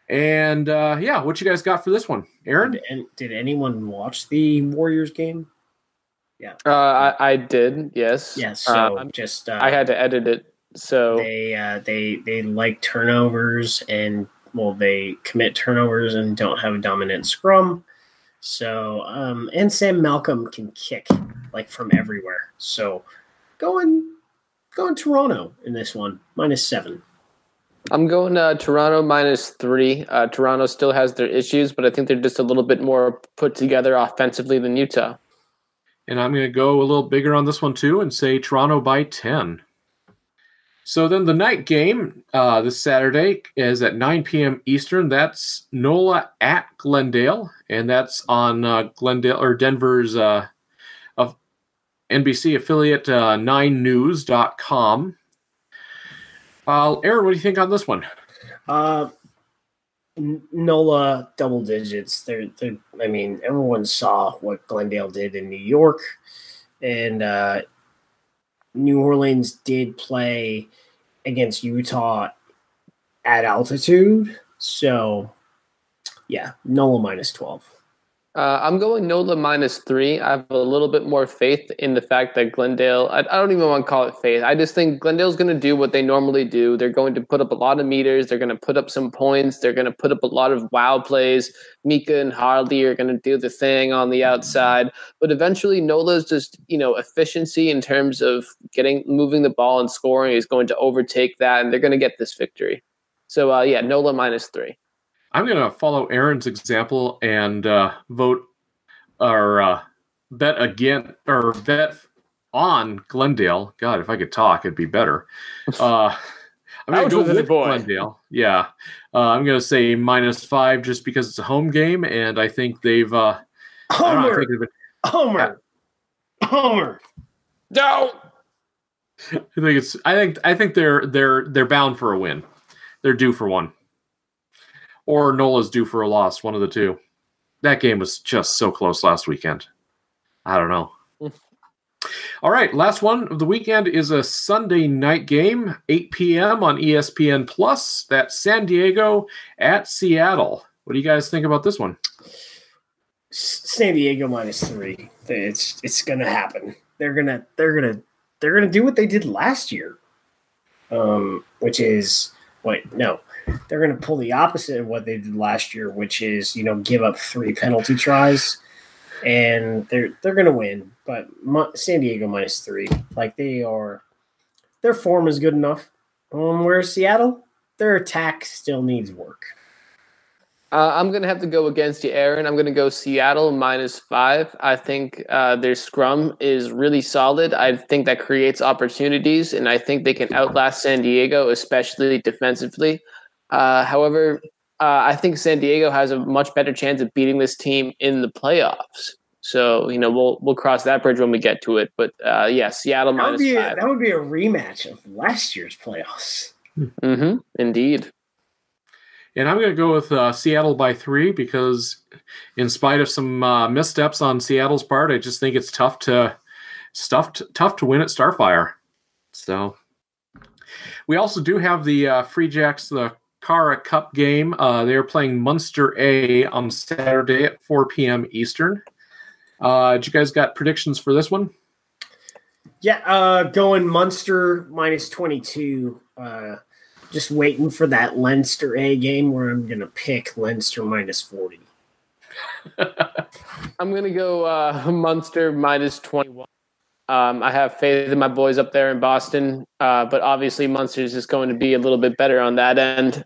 And uh, yeah, what you guys got for this one, Aaron? Did, did anyone watch the Warriors game? Yeah. Uh, I, I did, yes. Yes. So Uh, I'm- just uh, I had to edit it. So they uh, they they like turnovers and well they commit turnovers and don't have a dominant scrum. So um, and Sam Malcolm can kick like from everywhere. So going going Toronto in this one minus seven. I'm going uh, Toronto minus three. Uh, Toronto still has their issues, but I think they're just a little bit more put together offensively than Utah. And I'm going to go a little bigger on this one too and say Toronto by 10. So then the night game uh, this Saturday is at 9 p.m. Eastern. That's NOLA at Glendale, and that's on uh, Glendale or Denver's uh, of NBC affiliate uh, 9news.com. Uh, Aaron, what do you think on this one? Uh, Nola double digits. They're, they're, I mean, everyone saw what Glendale did in New York, and uh, New Orleans did play against Utah at altitude. So, yeah, Nola minus 12. Uh, I'm going NOLA minus three. I have a little bit more faith in the fact that Glendale, I, I don't even want to call it faith. I just think Glendale's going to do what they normally do. They're going to put up a lot of meters. They're going to put up some points. They're going to put up a lot of wow plays. Mika and Harley are going to do the thing on the outside. But eventually, NOLA's just, you know, efficiency in terms of getting, moving the ball and scoring is going to overtake that, and they're going to get this victory. So, uh, yeah, NOLA minus three. I'm going to follow Aaron's example and uh, vote or uh, bet again or bet on Glendale. God, if I could talk, it'd be better. Uh, I'm going to go with boy. Glendale. Yeah, uh, I'm going to say minus five just because it's a home game, and I think they've. Uh, I know, Homer! think they've- Homer! Homer! No! I think it's. I think. I think they're they're they're bound for a win. They're due for one, or Nola's due for a loss. One of the two. That game was just so close last weekend. I don't know. All right, last one of the weekend is a Sunday night game, 8 p.m. on ESPN Plus. That's San Diego at Seattle. What do you guys think about this one? San Diego minus three. It's it's gonna happen. They're gonna they're gonna they're gonna do what they did last year, um, which is wait no, they're gonna pull the opposite of what they did last year, which is you know give up three penalty tries, and they're they're gonna win. But San Diego minus three, like they are, their form is good enough. Um, whereas Seattle, their attack still needs work. Uh, I'm going to have to go against you, Aaron. I'm going to go Seattle minus five. I think uh, their scrum is really solid. I think that creates opportunities, and I think they can outlast San Diego, especially defensively. Uh, however, uh, I think San Diego has a much better chance of beating this team in the playoffs. So you know we'll we'll cross that bridge when we get to it. But uh, yeah, Seattle That would minus be a, five. that would be a rematch of last year's playoffs. Mm-hmm. Indeed. And I'm going to go with uh, Seattle by three because, in spite of some uh, missteps on Seattle's part, I just think it's tough to stuffed tough to win at Starfire. So, we also do have the uh, Free Jacks the Cara Cup game. Uh, they are playing Munster A on Saturday at 4 p.m. Eastern. Uh, did you guys got predictions for this one? Yeah, uh, going Munster minus 22. Uh, just waiting for that Leinster A game where I'm going to pick Leinster minus 40. I'm gonna go uh, Munster minus twenty one. Um, I have faith in my boys up there in Boston, uh, but obviously Munster is just going to be a little bit better on that end.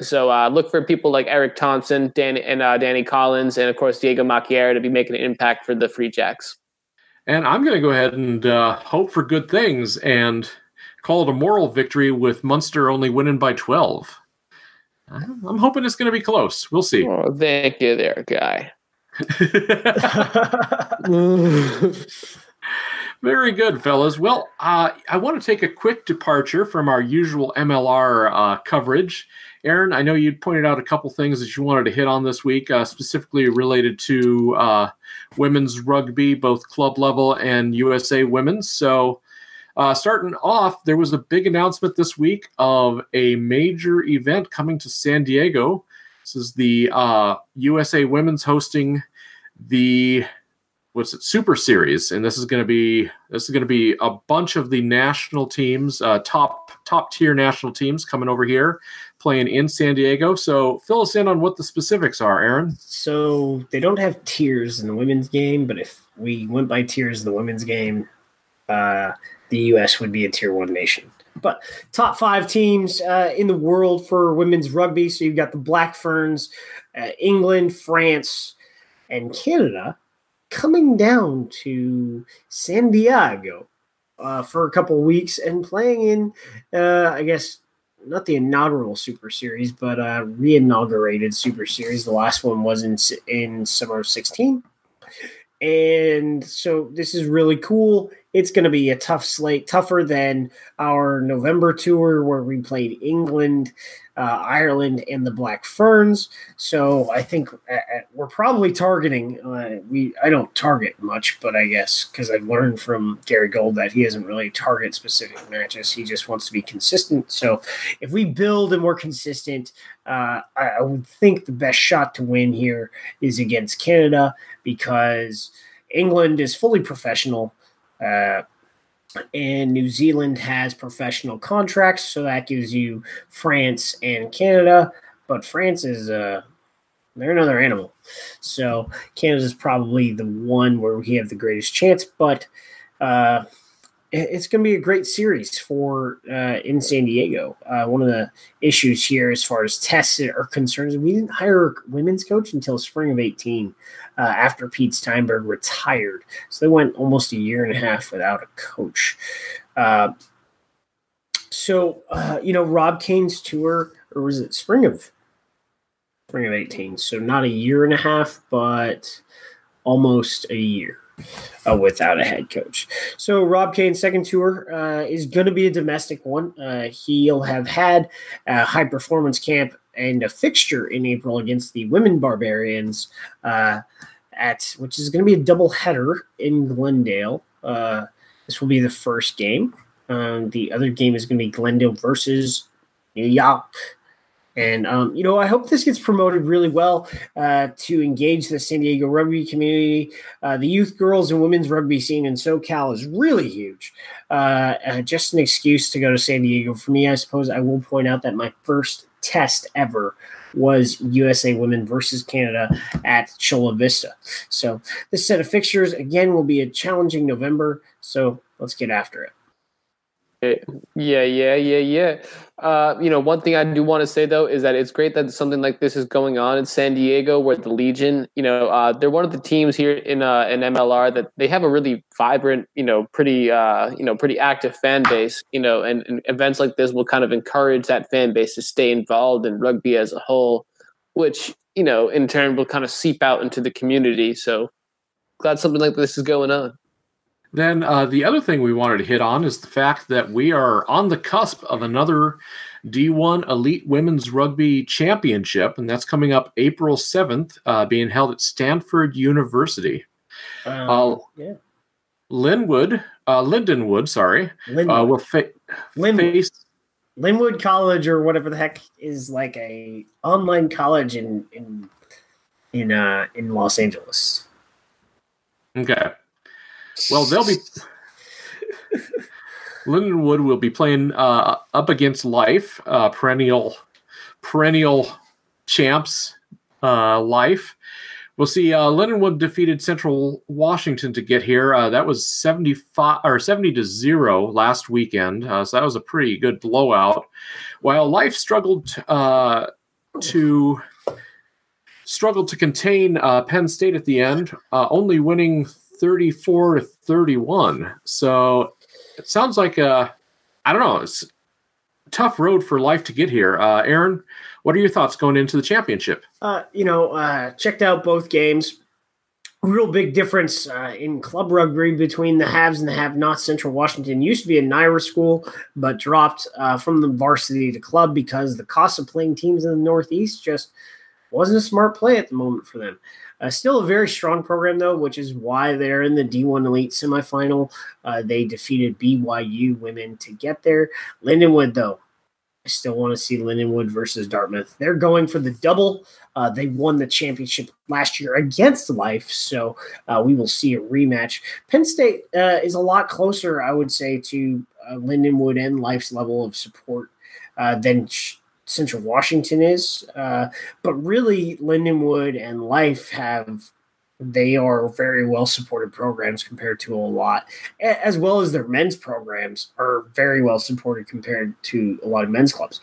So uh, look for people like Eric Thompson, Danny and uh, Danny Collins, and of course Diego Macchiera to be making an impact for the Free Jacks. And I'm going to go ahead and uh, hope for good things and call it a moral victory with Munster only winning by 12. I'm I'm hoping it's going to be close. We'll see. Oh, thank you, there, guy. Very good, fellas. Well, uh, I want to take a quick departure from our usual MLR uh, coverage. Aaron, I know you pointed out a couple things that you wanted to hit on this week, uh, specifically related to uh, women's rugby, both club level and USA women's. So, uh, starting off, there was a big announcement this week of a major event coming to San Diego. This is the USA uh, women's hosting the what's it super series and this is going to be this is going to be a bunch of the national teams uh, top top tier national teams coming over here playing in san diego. So fill us in on what the specifics are aaron. So they don't have tiers in the women's game but if we went by tiers in the women's game uh, the us would be a tier one nation. But top five teams uh, in the world for women's rugby. So you've got the black ferns uh, england france and canada coming down to San Diego uh, for a couple weeks and playing in, uh, I guess, not the inaugural Super Series, but uh, re-inaugurated Super Series. The last one was in in summer of sixteen, and so this is really cool. It's going to be a tough slate, tougher than our November tour where we played England, uh, Ireland, and the Black Ferns. So I think uh, uh, we're probably targeting. Uh, we I don't target much, but I guess because I've learned from Gary Gold that he doesn't really target specific matches. He just wants to be consistent. So if we build and we're consistent, uh, I, I would think the best shot to win here is against Canada because England is fully professional. Uh, and New Zealand has professional contracts, so that gives you France and Canada. But France is uh, they're another animal, so Canada is probably the one where we have the greatest chance. But uh, it's going to be a great series for uh, in San Diego. Uh, one of the issues here, as far as tests are concerned, is we didn't hire a women's coach until spring of eighteen uh, after Pete Steinberg retired. So they went almost a year and a half without a coach. Uh, so uh, you know, Rob Cain's tour, or was it spring of spring of eighteen? So not a year and a half, but almost a year. Uh, without a head coach. So Rob Cain's second tour uh, is going to be a domestic one. Uh, he'll have had a high performance camp and a fixture in April against the Women Barbarians uh, at which is going to be a double header in Glendale. Uh, this will be the first game. Um, the other game is going to be Glendale versus New York. And, um, you know, I hope this gets promoted really well uh, to engage the San Diego rugby community. Uh, the youth, girls, and women's rugby scene in SoCal is really huge. Uh, uh just an excuse to go to San Diego. For me, I suppose I will point out that my first test ever was USA Women versus Canada at Chula Vista. So this set of fixtures again will be a challenging November. So let's get after it. Yeah, yeah, yeah, yeah. Uh, you know, one thing I do want to say though is that it's great that something like this is going on in San Diego, where the Legion, you know, uh, they're one of the teams here in uh, in MLR that they have a really vibrant, you know, pretty, uh, you know, pretty active fan base. You know, and, and events like this will kind of encourage that fan base to stay involved in rugby as a whole, which you know, in turn will kind of seep out into the community. So glad something like this is going on. Then uh, the other thing we wanted to hit on is the fact that we are on the cusp of another D1 Elite Women's Rugby Championship, and that's coming up April 7th, uh, being held at Stanford University. Um, uh, yeah. Linwood, uh, Lindenwood, sorry, Linwood. Uh, will fa- Linwood. face Linwood College or whatever the heck is like a online college in in in uh in Los Angeles. Okay. Well, they'll be. Lindenwood will be playing uh, up against Life, uh, perennial, perennial champs. Uh, Life. We'll see. Uh, Lindenwood defeated Central Washington to get here. Uh, that was seventy-five or seventy to zero last weekend. Uh, so that was a pretty good blowout. While Life struggled uh, to struggled to contain uh, Penn State at the end, uh, only winning 34 to 31. So it sounds like a, I don't know, it's tough road for life to get here. Uh, Aaron, what are your thoughts going into the championship? Uh, you know, uh, checked out both games. real big difference uh, in club rugby between the haves and the have-nots. Central Washington used to be a NIRA school, but dropped uh, from the varsity to club because the cost of playing teams in the Northeast just wasn't a smart play at the moment for them. Uh, still a very strong program, though, which is why they're in the D1 Elite semifinal. Uh, they defeated BYU women to get there. Lindenwood, though, I still want to see Lindenwood versus Dartmouth. They're going for the double. Uh, they won the championship last year against Life, so uh, we will see a rematch. Penn State uh, is a lot closer, I would say, to uh, Lindenwood and Life's level of support uh, than Central Washington is. Uh, but really, Lindenwood and Life have they are very well supported programs compared to a lot, as well as their men's programs are very well supported compared to a lot of men's clubs.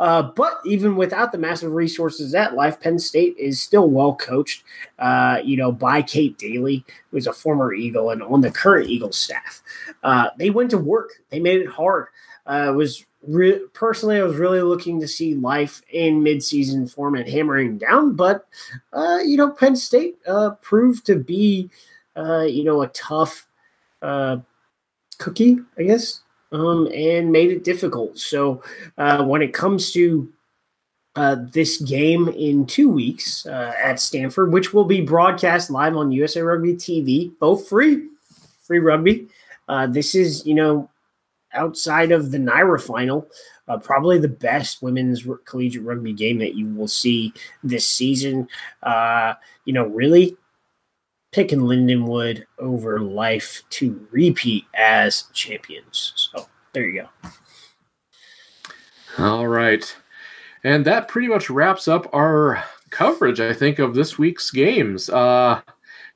Uh, but even without the massive resources at Life, Penn State is still well coached, uh, you know, by Kate Daly, who is a former Eagle and on the current Eagle staff. Uh, they went to work, they made it hard. Uh, it was re- personally, I was really looking to see life in midseason format hammering down, but uh, you know, Penn State uh, proved to be uh, you know a tough uh, cookie, I guess, um, and made it difficult. So uh, when it comes to uh, this game in two weeks at Stanford, which will be broadcast live on USA Rugby TV, both free, free rugby. This is, you know, outside of the NIRA final, uh, probably the best women's r- collegiate rugby game that you will see this season. Uh, you know, really picking Lindenwood over life to repeat as champions. So there you go. All right. And that pretty much wraps up our coverage, I think, of this week's games. Uh,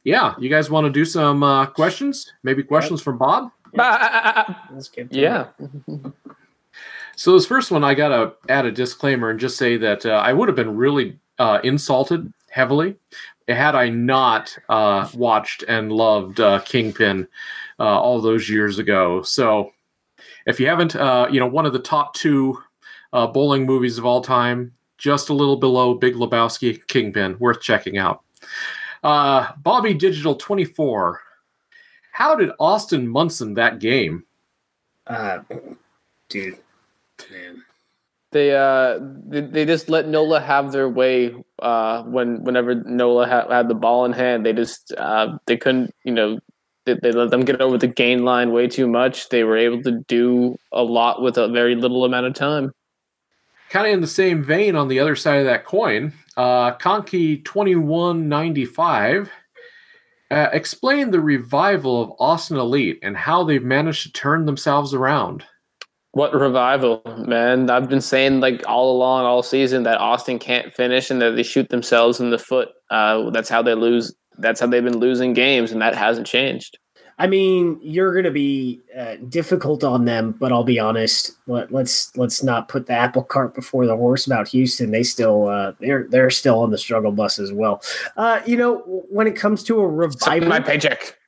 yeah, you guys want to do some uh, questions? Maybe questions from Bob? Let's get to yeah. So this first one, I gotta add a disclaimer and just say that uh, I would have been really uh, insulted heavily had I not uh, watched and loved uh, Kingpin uh, all those years ago. So if you haven't, uh, you know, one of the top two uh, bowling movies of all time, just a little below Big Lebowski, Kingpin, worth checking out. Uh, Bobby Digital 24. How did Austin Munson that game? Uh, dude, man. They uh they, they just let Nola have their way uh when whenever Nola ha- had the ball in hand they just uh they couldn't you know they, they let them get over the gain line way too much they were able to do a lot with a very little amount of time kind of in the same vein on the other side of that coin, uh, Conky 2195 uh, explained the revival of Austin Elite and how they've managed to turn themselves around. What revival, man! I've been saying like all along, all season, that Austin can't finish and that they shoot themselves in the foot. Uh, that's how they lose. That's how they've been losing games, and that hasn't changed. I mean, you're going to be uh, difficult on them, but I'll be honest. Let, let's let's not put the apple cart before the horse about Houston. They still uh, they're they're still on the struggle bus as well. Uh, you know, when it comes to a revival, my paycheck.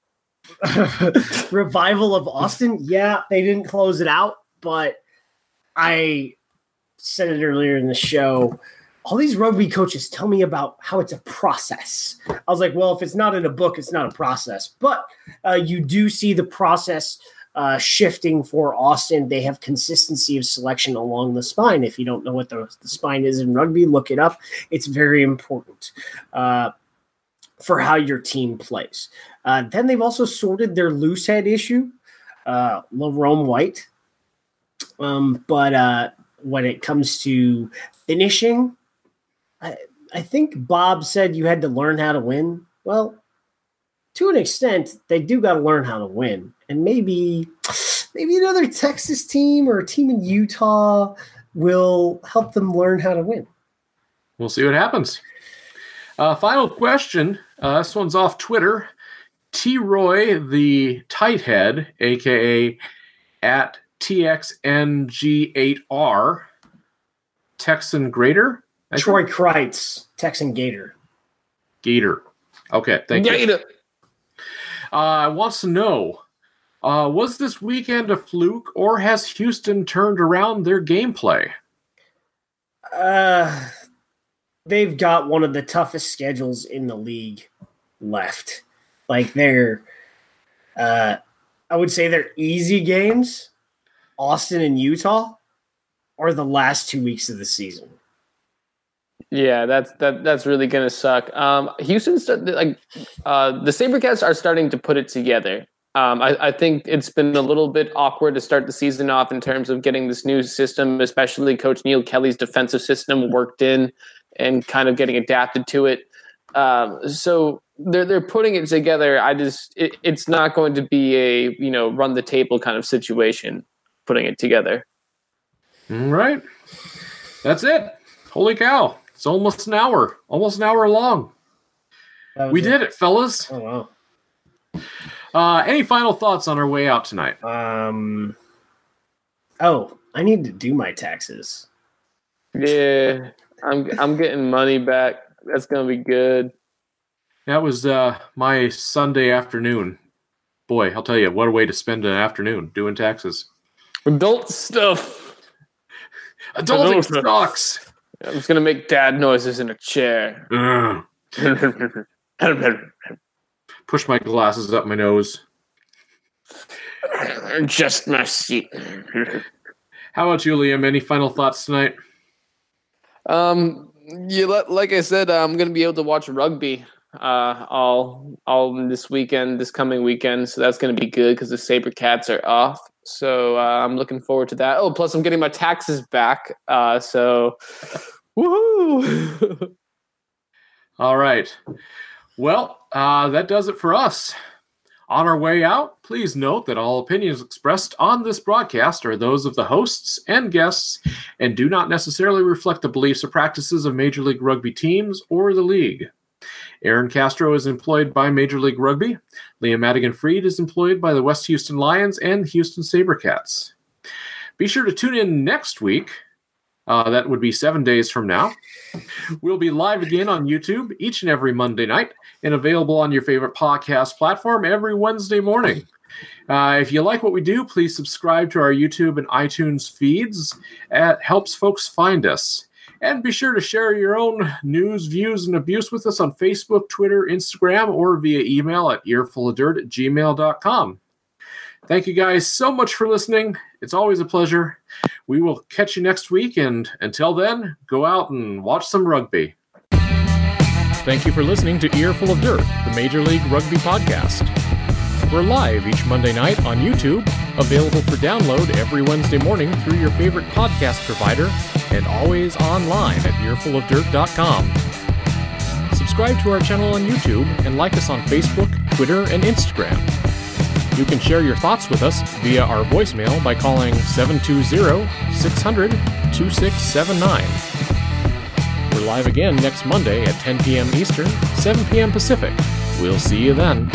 revival of Austin, yeah, they didn't close it out, but I said it earlier in the show. All these rugby coaches tell me about how it's a process. I was like, well, if it's not in a book, it's not a process. But uh, you do see the process uh, shifting for Austin. They have consistency of selection along the spine. If you don't know what the, the spine is in rugby, look it up. It's very important. Uh, for how your team plays. Uh, then they've also sorted their loose head issue, uh, Larome White. Um, but uh, when it comes to finishing, I, think Bob said you had to learn how to win. Well, to an extent, they do got to learn how to win, and maybe, maybe another Texas team or a team in Utah will help them learn how to win. We'll see what happens. Uh, final question. Uh, this one's off Twitter. T Roy, the tight head, aka at TXNG8R, Texan Greater? I Troy think? Kreitz, Texan Gator. Gator. Okay, thank you. Gator. Uh, wants to know uh, was this weekend a fluke or has Houston turned around their gameplay? Uh, they've got one of the toughest schedules in the league left. Like they're, uh, I would say they're easy games. Austin and Utah are the last two weeks of the season. Yeah, that's that that's really gonna suck. Um, Houston's like uh, the SaberCats are starting to put it together. Um, I, I, think it's been a little bit awkward to start the season off in terms of getting this new system, especially Coach Neil Kelly's defensive system worked in and kind of getting adapted to it. Um, so they're they're putting it together. I just it, it's not going to be a you know run the table kind of situation putting it together. All right, that's it. Holy cow! It's almost an hour, almost an hour long. We it. did it, fellas. Oh wow. Uh, any final thoughts on our way out tonight? Um. Oh, I need to do my taxes. Yeah, I'm I'm getting money back. That's gonna be good. That was uh, my Sunday afternoon. Boy, I'll tell you, what a way to spend an afternoon doing taxes. Adult stuff. Adulting sucks. I'm just gonna make dad noises in a chair. Push my glasses up my nose. Just my seat. How about you, Liam? Any final thoughts tonight? Um, you like I said, I'm gonna be able to watch rugby uh, all all this weekend, this coming weekend. So that's gonna be good because the SaberCats are off. So uh, I'm looking forward to that. Oh, plus I'm getting my taxes back. Uh, so woohoo! all right. Well, uh, that does it for us. On our way out, please note that all opinions expressed on this broadcast are those of the hosts and guests and do not necessarily reflect the beliefs or practices of Major League Rugby teams or the league. Aaron Castro is employed by Major League Rugby. Liam Madigan Freed is employed by the West Houston Lions and Houston SaberCats. Be sure to tune in next week. Uh, that would be seven days from now. We'll be live again on YouTube each and every Monday night and available on your favorite podcast platform every Wednesday morning. Uh, if you like what we do, please subscribe to our YouTube and iTunes feeds. It helps folks find us. And be sure to share your own news, views, and abuse with us on Facebook, Twitter, Instagram, or via email at earfulofdirt at gmail.com. Thank you guys so much for listening. It's always a pleasure. We will catch you next week, and until then, go out and watch some rugby. Thank you for listening to Earful of Dirt, the Major League Rugby podcast. We're live each Monday night on YouTube, available for download every Wednesday morning through your favorite podcast provider, and always online at earfulofdirt.com. Subscribe to our channel on YouTube and like us on Facebook, Twitter, and Instagram. You can share your thoughts with us via our voicemail by calling 720 600 2679. We're live again next Monday at 10 p.m. Eastern, 7 p.m. Pacific. We'll see you then.